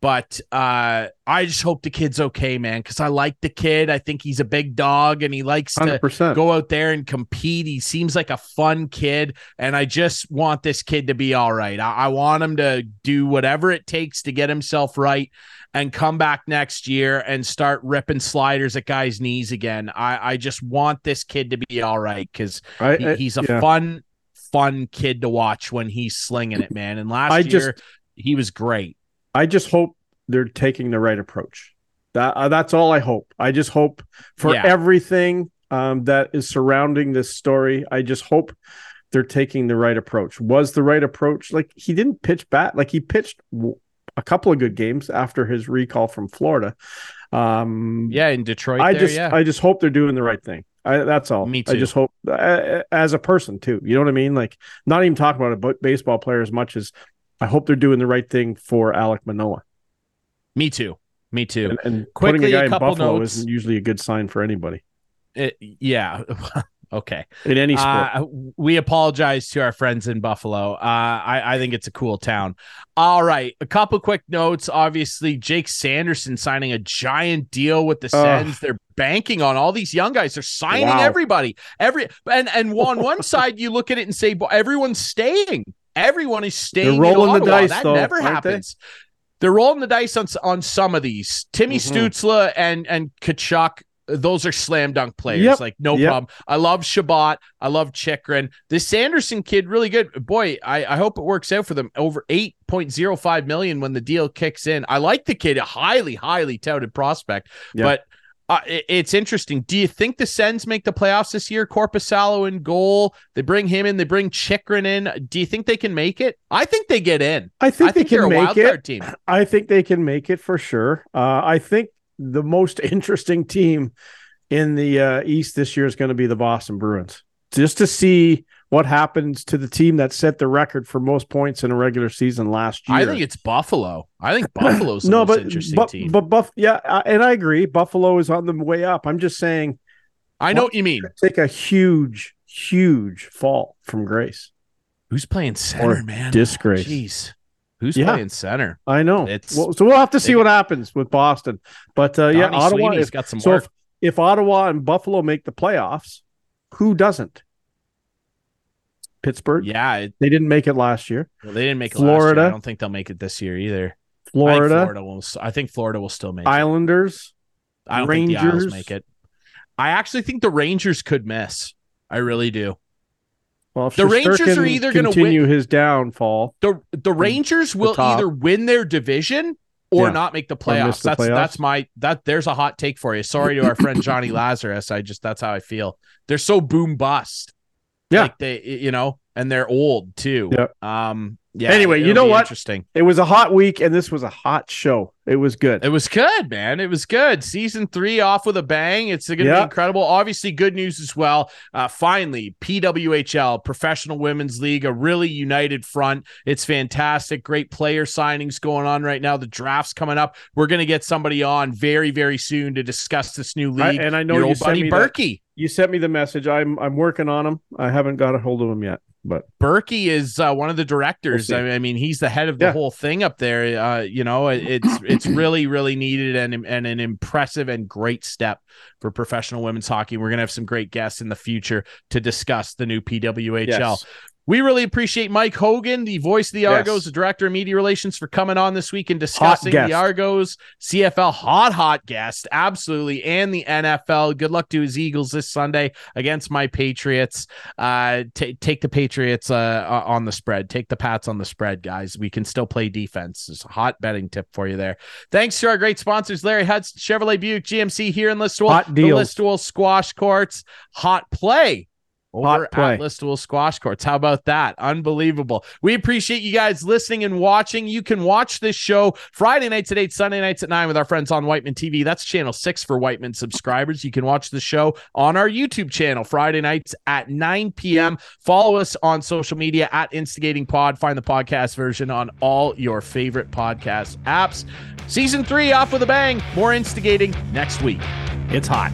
But uh, I just hope the kid's okay, man, because I like the kid. I think he's a big dog and he likes 100%. to go out there and compete. He seems like a fun kid. And I just want this kid to be all right. I, I want him to do whatever it takes to get himself right and come back next year and start ripping sliders at guys' knees again. I, I just want this kid to be all right because he, he's a yeah. fun, fun kid to watch when he's slinging it, man. And last I year, just, he was great. I just hope they're taking the right approach. That uh, that's all I hope. I just hope for yeah. everything um, that is surrounding this story. I just hope they're taking the right approach. Was the right approach like he didn't pitch bat like he pitched a couple of good games after his recall from Florida. Um, yeah, in Detroit. I there, just yeah. I just hope they're doing the right thing. I, that's all. Me too. I just hope uh, as a person too. You know what I mean? Like not even talking about a baseball player as much as I hope they're doing the right thing for Alec Manoah. Me too. Me too. And, and Quickly, putting a guy a in Buffalo notes. isn't usually a good sign for anybody. It, yeah. okay. In any sport. Uh, we apologize to our friends in Buffalo. Uh, I, I think it's a cool town. All right. A couple quick notes. Obviously, Jake Sanderson signing a giant deal with the Sens. They're banking on all these young guys. They're signing wow. everybody. Every and and on one side, you look at it and say, everyone's staying. Everyone is staying. They're rolling the dice. That though, never happens. They? They're rolling the dice on on some of these. Timmy mm-hmm. Stützle and and Tkachuk, those are slam dunk players. Yep. Like no yep. problem. I love Chabot. I love Chychrun. This Sanderson kid, really good. Boy, I, I hope it works out for them. Over eight point zero five million when the deal kicks in. I like the kid, a highly highly touted prospect, but uh, it's interesting. Do you think the Sens make the playoffs this year? Korpisalo in goal. They bring him in. They bring Chychrun in. Do you think they can make it? I think they get in. I think, I they can make it. Team. I think they can make it for sure. Uh, I think the most interesting team in the uh, East this year is going to be the Boston Bruins. Just to see what happens to the team that set the record for most points in a regular season last year. I think it's Buffalo. I think Buffalo's the no, most but, interesting but, team. But Buff, yeah, and I agree. Buffalo is on the way up. I'm just saying. I know what you mean. Take a huge, huge fall from grace. Who's playing center, or man? Disgrace. Jeez. Who's yeah. playing center? I know. It's well, so we'll have to see what happens with Boston. But uh, yeah, Ottawa. has got some so work. If, if Ottawa and Buffalo make the playoffs, who doesn't? Pittsburgh. Yeah, it, they didn't make it last year. Well, they didn't make it Florida. I don't think they'll make it this year either. Florida. I Florida will. I think Florida will still make Islanders. It. I don't Rangers. think the Isles make it. I actually think the Rangers could miss. I really do. Well, the Rangers are either going to continue win, his downfall. The the Rangers will the either win their division or yeah. not make the playoffs. The that's playoffs. that's my that. There's a hot take for you. Sorry to our friend Johnny Lazarus. I just that's how I feel. They're so boom bust. Yeah. Like they, you know, and they're old too. Yeah. Um, yeah. Anyway, you know what? Interesting. It was a hot week, and this was a hot show. It was good. It was good, man. It was good. Season three off with a bang. It's going to yeah. be incredible. Obviously, good news as well. Uh, finally, PWHL, Professional Women's League, a really united front. It's fantastic. Great player signings going on right now. The draft's coming up. We're going to get somebody on very, very soon to discuss this new league. I, and I know Your you old buddy Berkey. You sent me the message. I'm I'm working on him. I haven't got a hold of him yet. But Berkey is uh, one of the directors. We'll I mean, he's the head of the yeah. whole thing up there. Uh, you know, it's it's really really needed and and an impressive and great step for professional women's hockey. We're gonna have some great guests in the future to discuss the new PWHL. Yes. We really appreciate Mike Hogan, the voice of the Argos, yes. the director of media relations, for coming on this week and discussing the Argos CFL hot, hot guest. Absolutely. And the NFL. Good luck to his Eagles this Sunday against my Patriots. Uh, t- take the Patriots uh, on the spread. Take the Pats on the spread, guys. We can still play defense. It's a hot betting tip for you there. Thanks to our great sponsors, Larry Hudson, Chevrolet Buick GMC here in Listowel. Hot deal. Listowel Squash Courts. Hot play over at Listowel Squash Courts. How about that? Unbelievable. We appreciate you guys listening and watching. You can watch this show Friday nights at 8, Sunday nights at 9 with our friends on Wightman TV. That's channel 6 for Wightman subscribers. You can watch the show on our YouTube channel Friday nights at 9 p.m. Follow us on social media at Instigating Pod. Find the podcast version on all your favorite podcast apps. Season 3 off with a bang. More instigating next week. It's hot.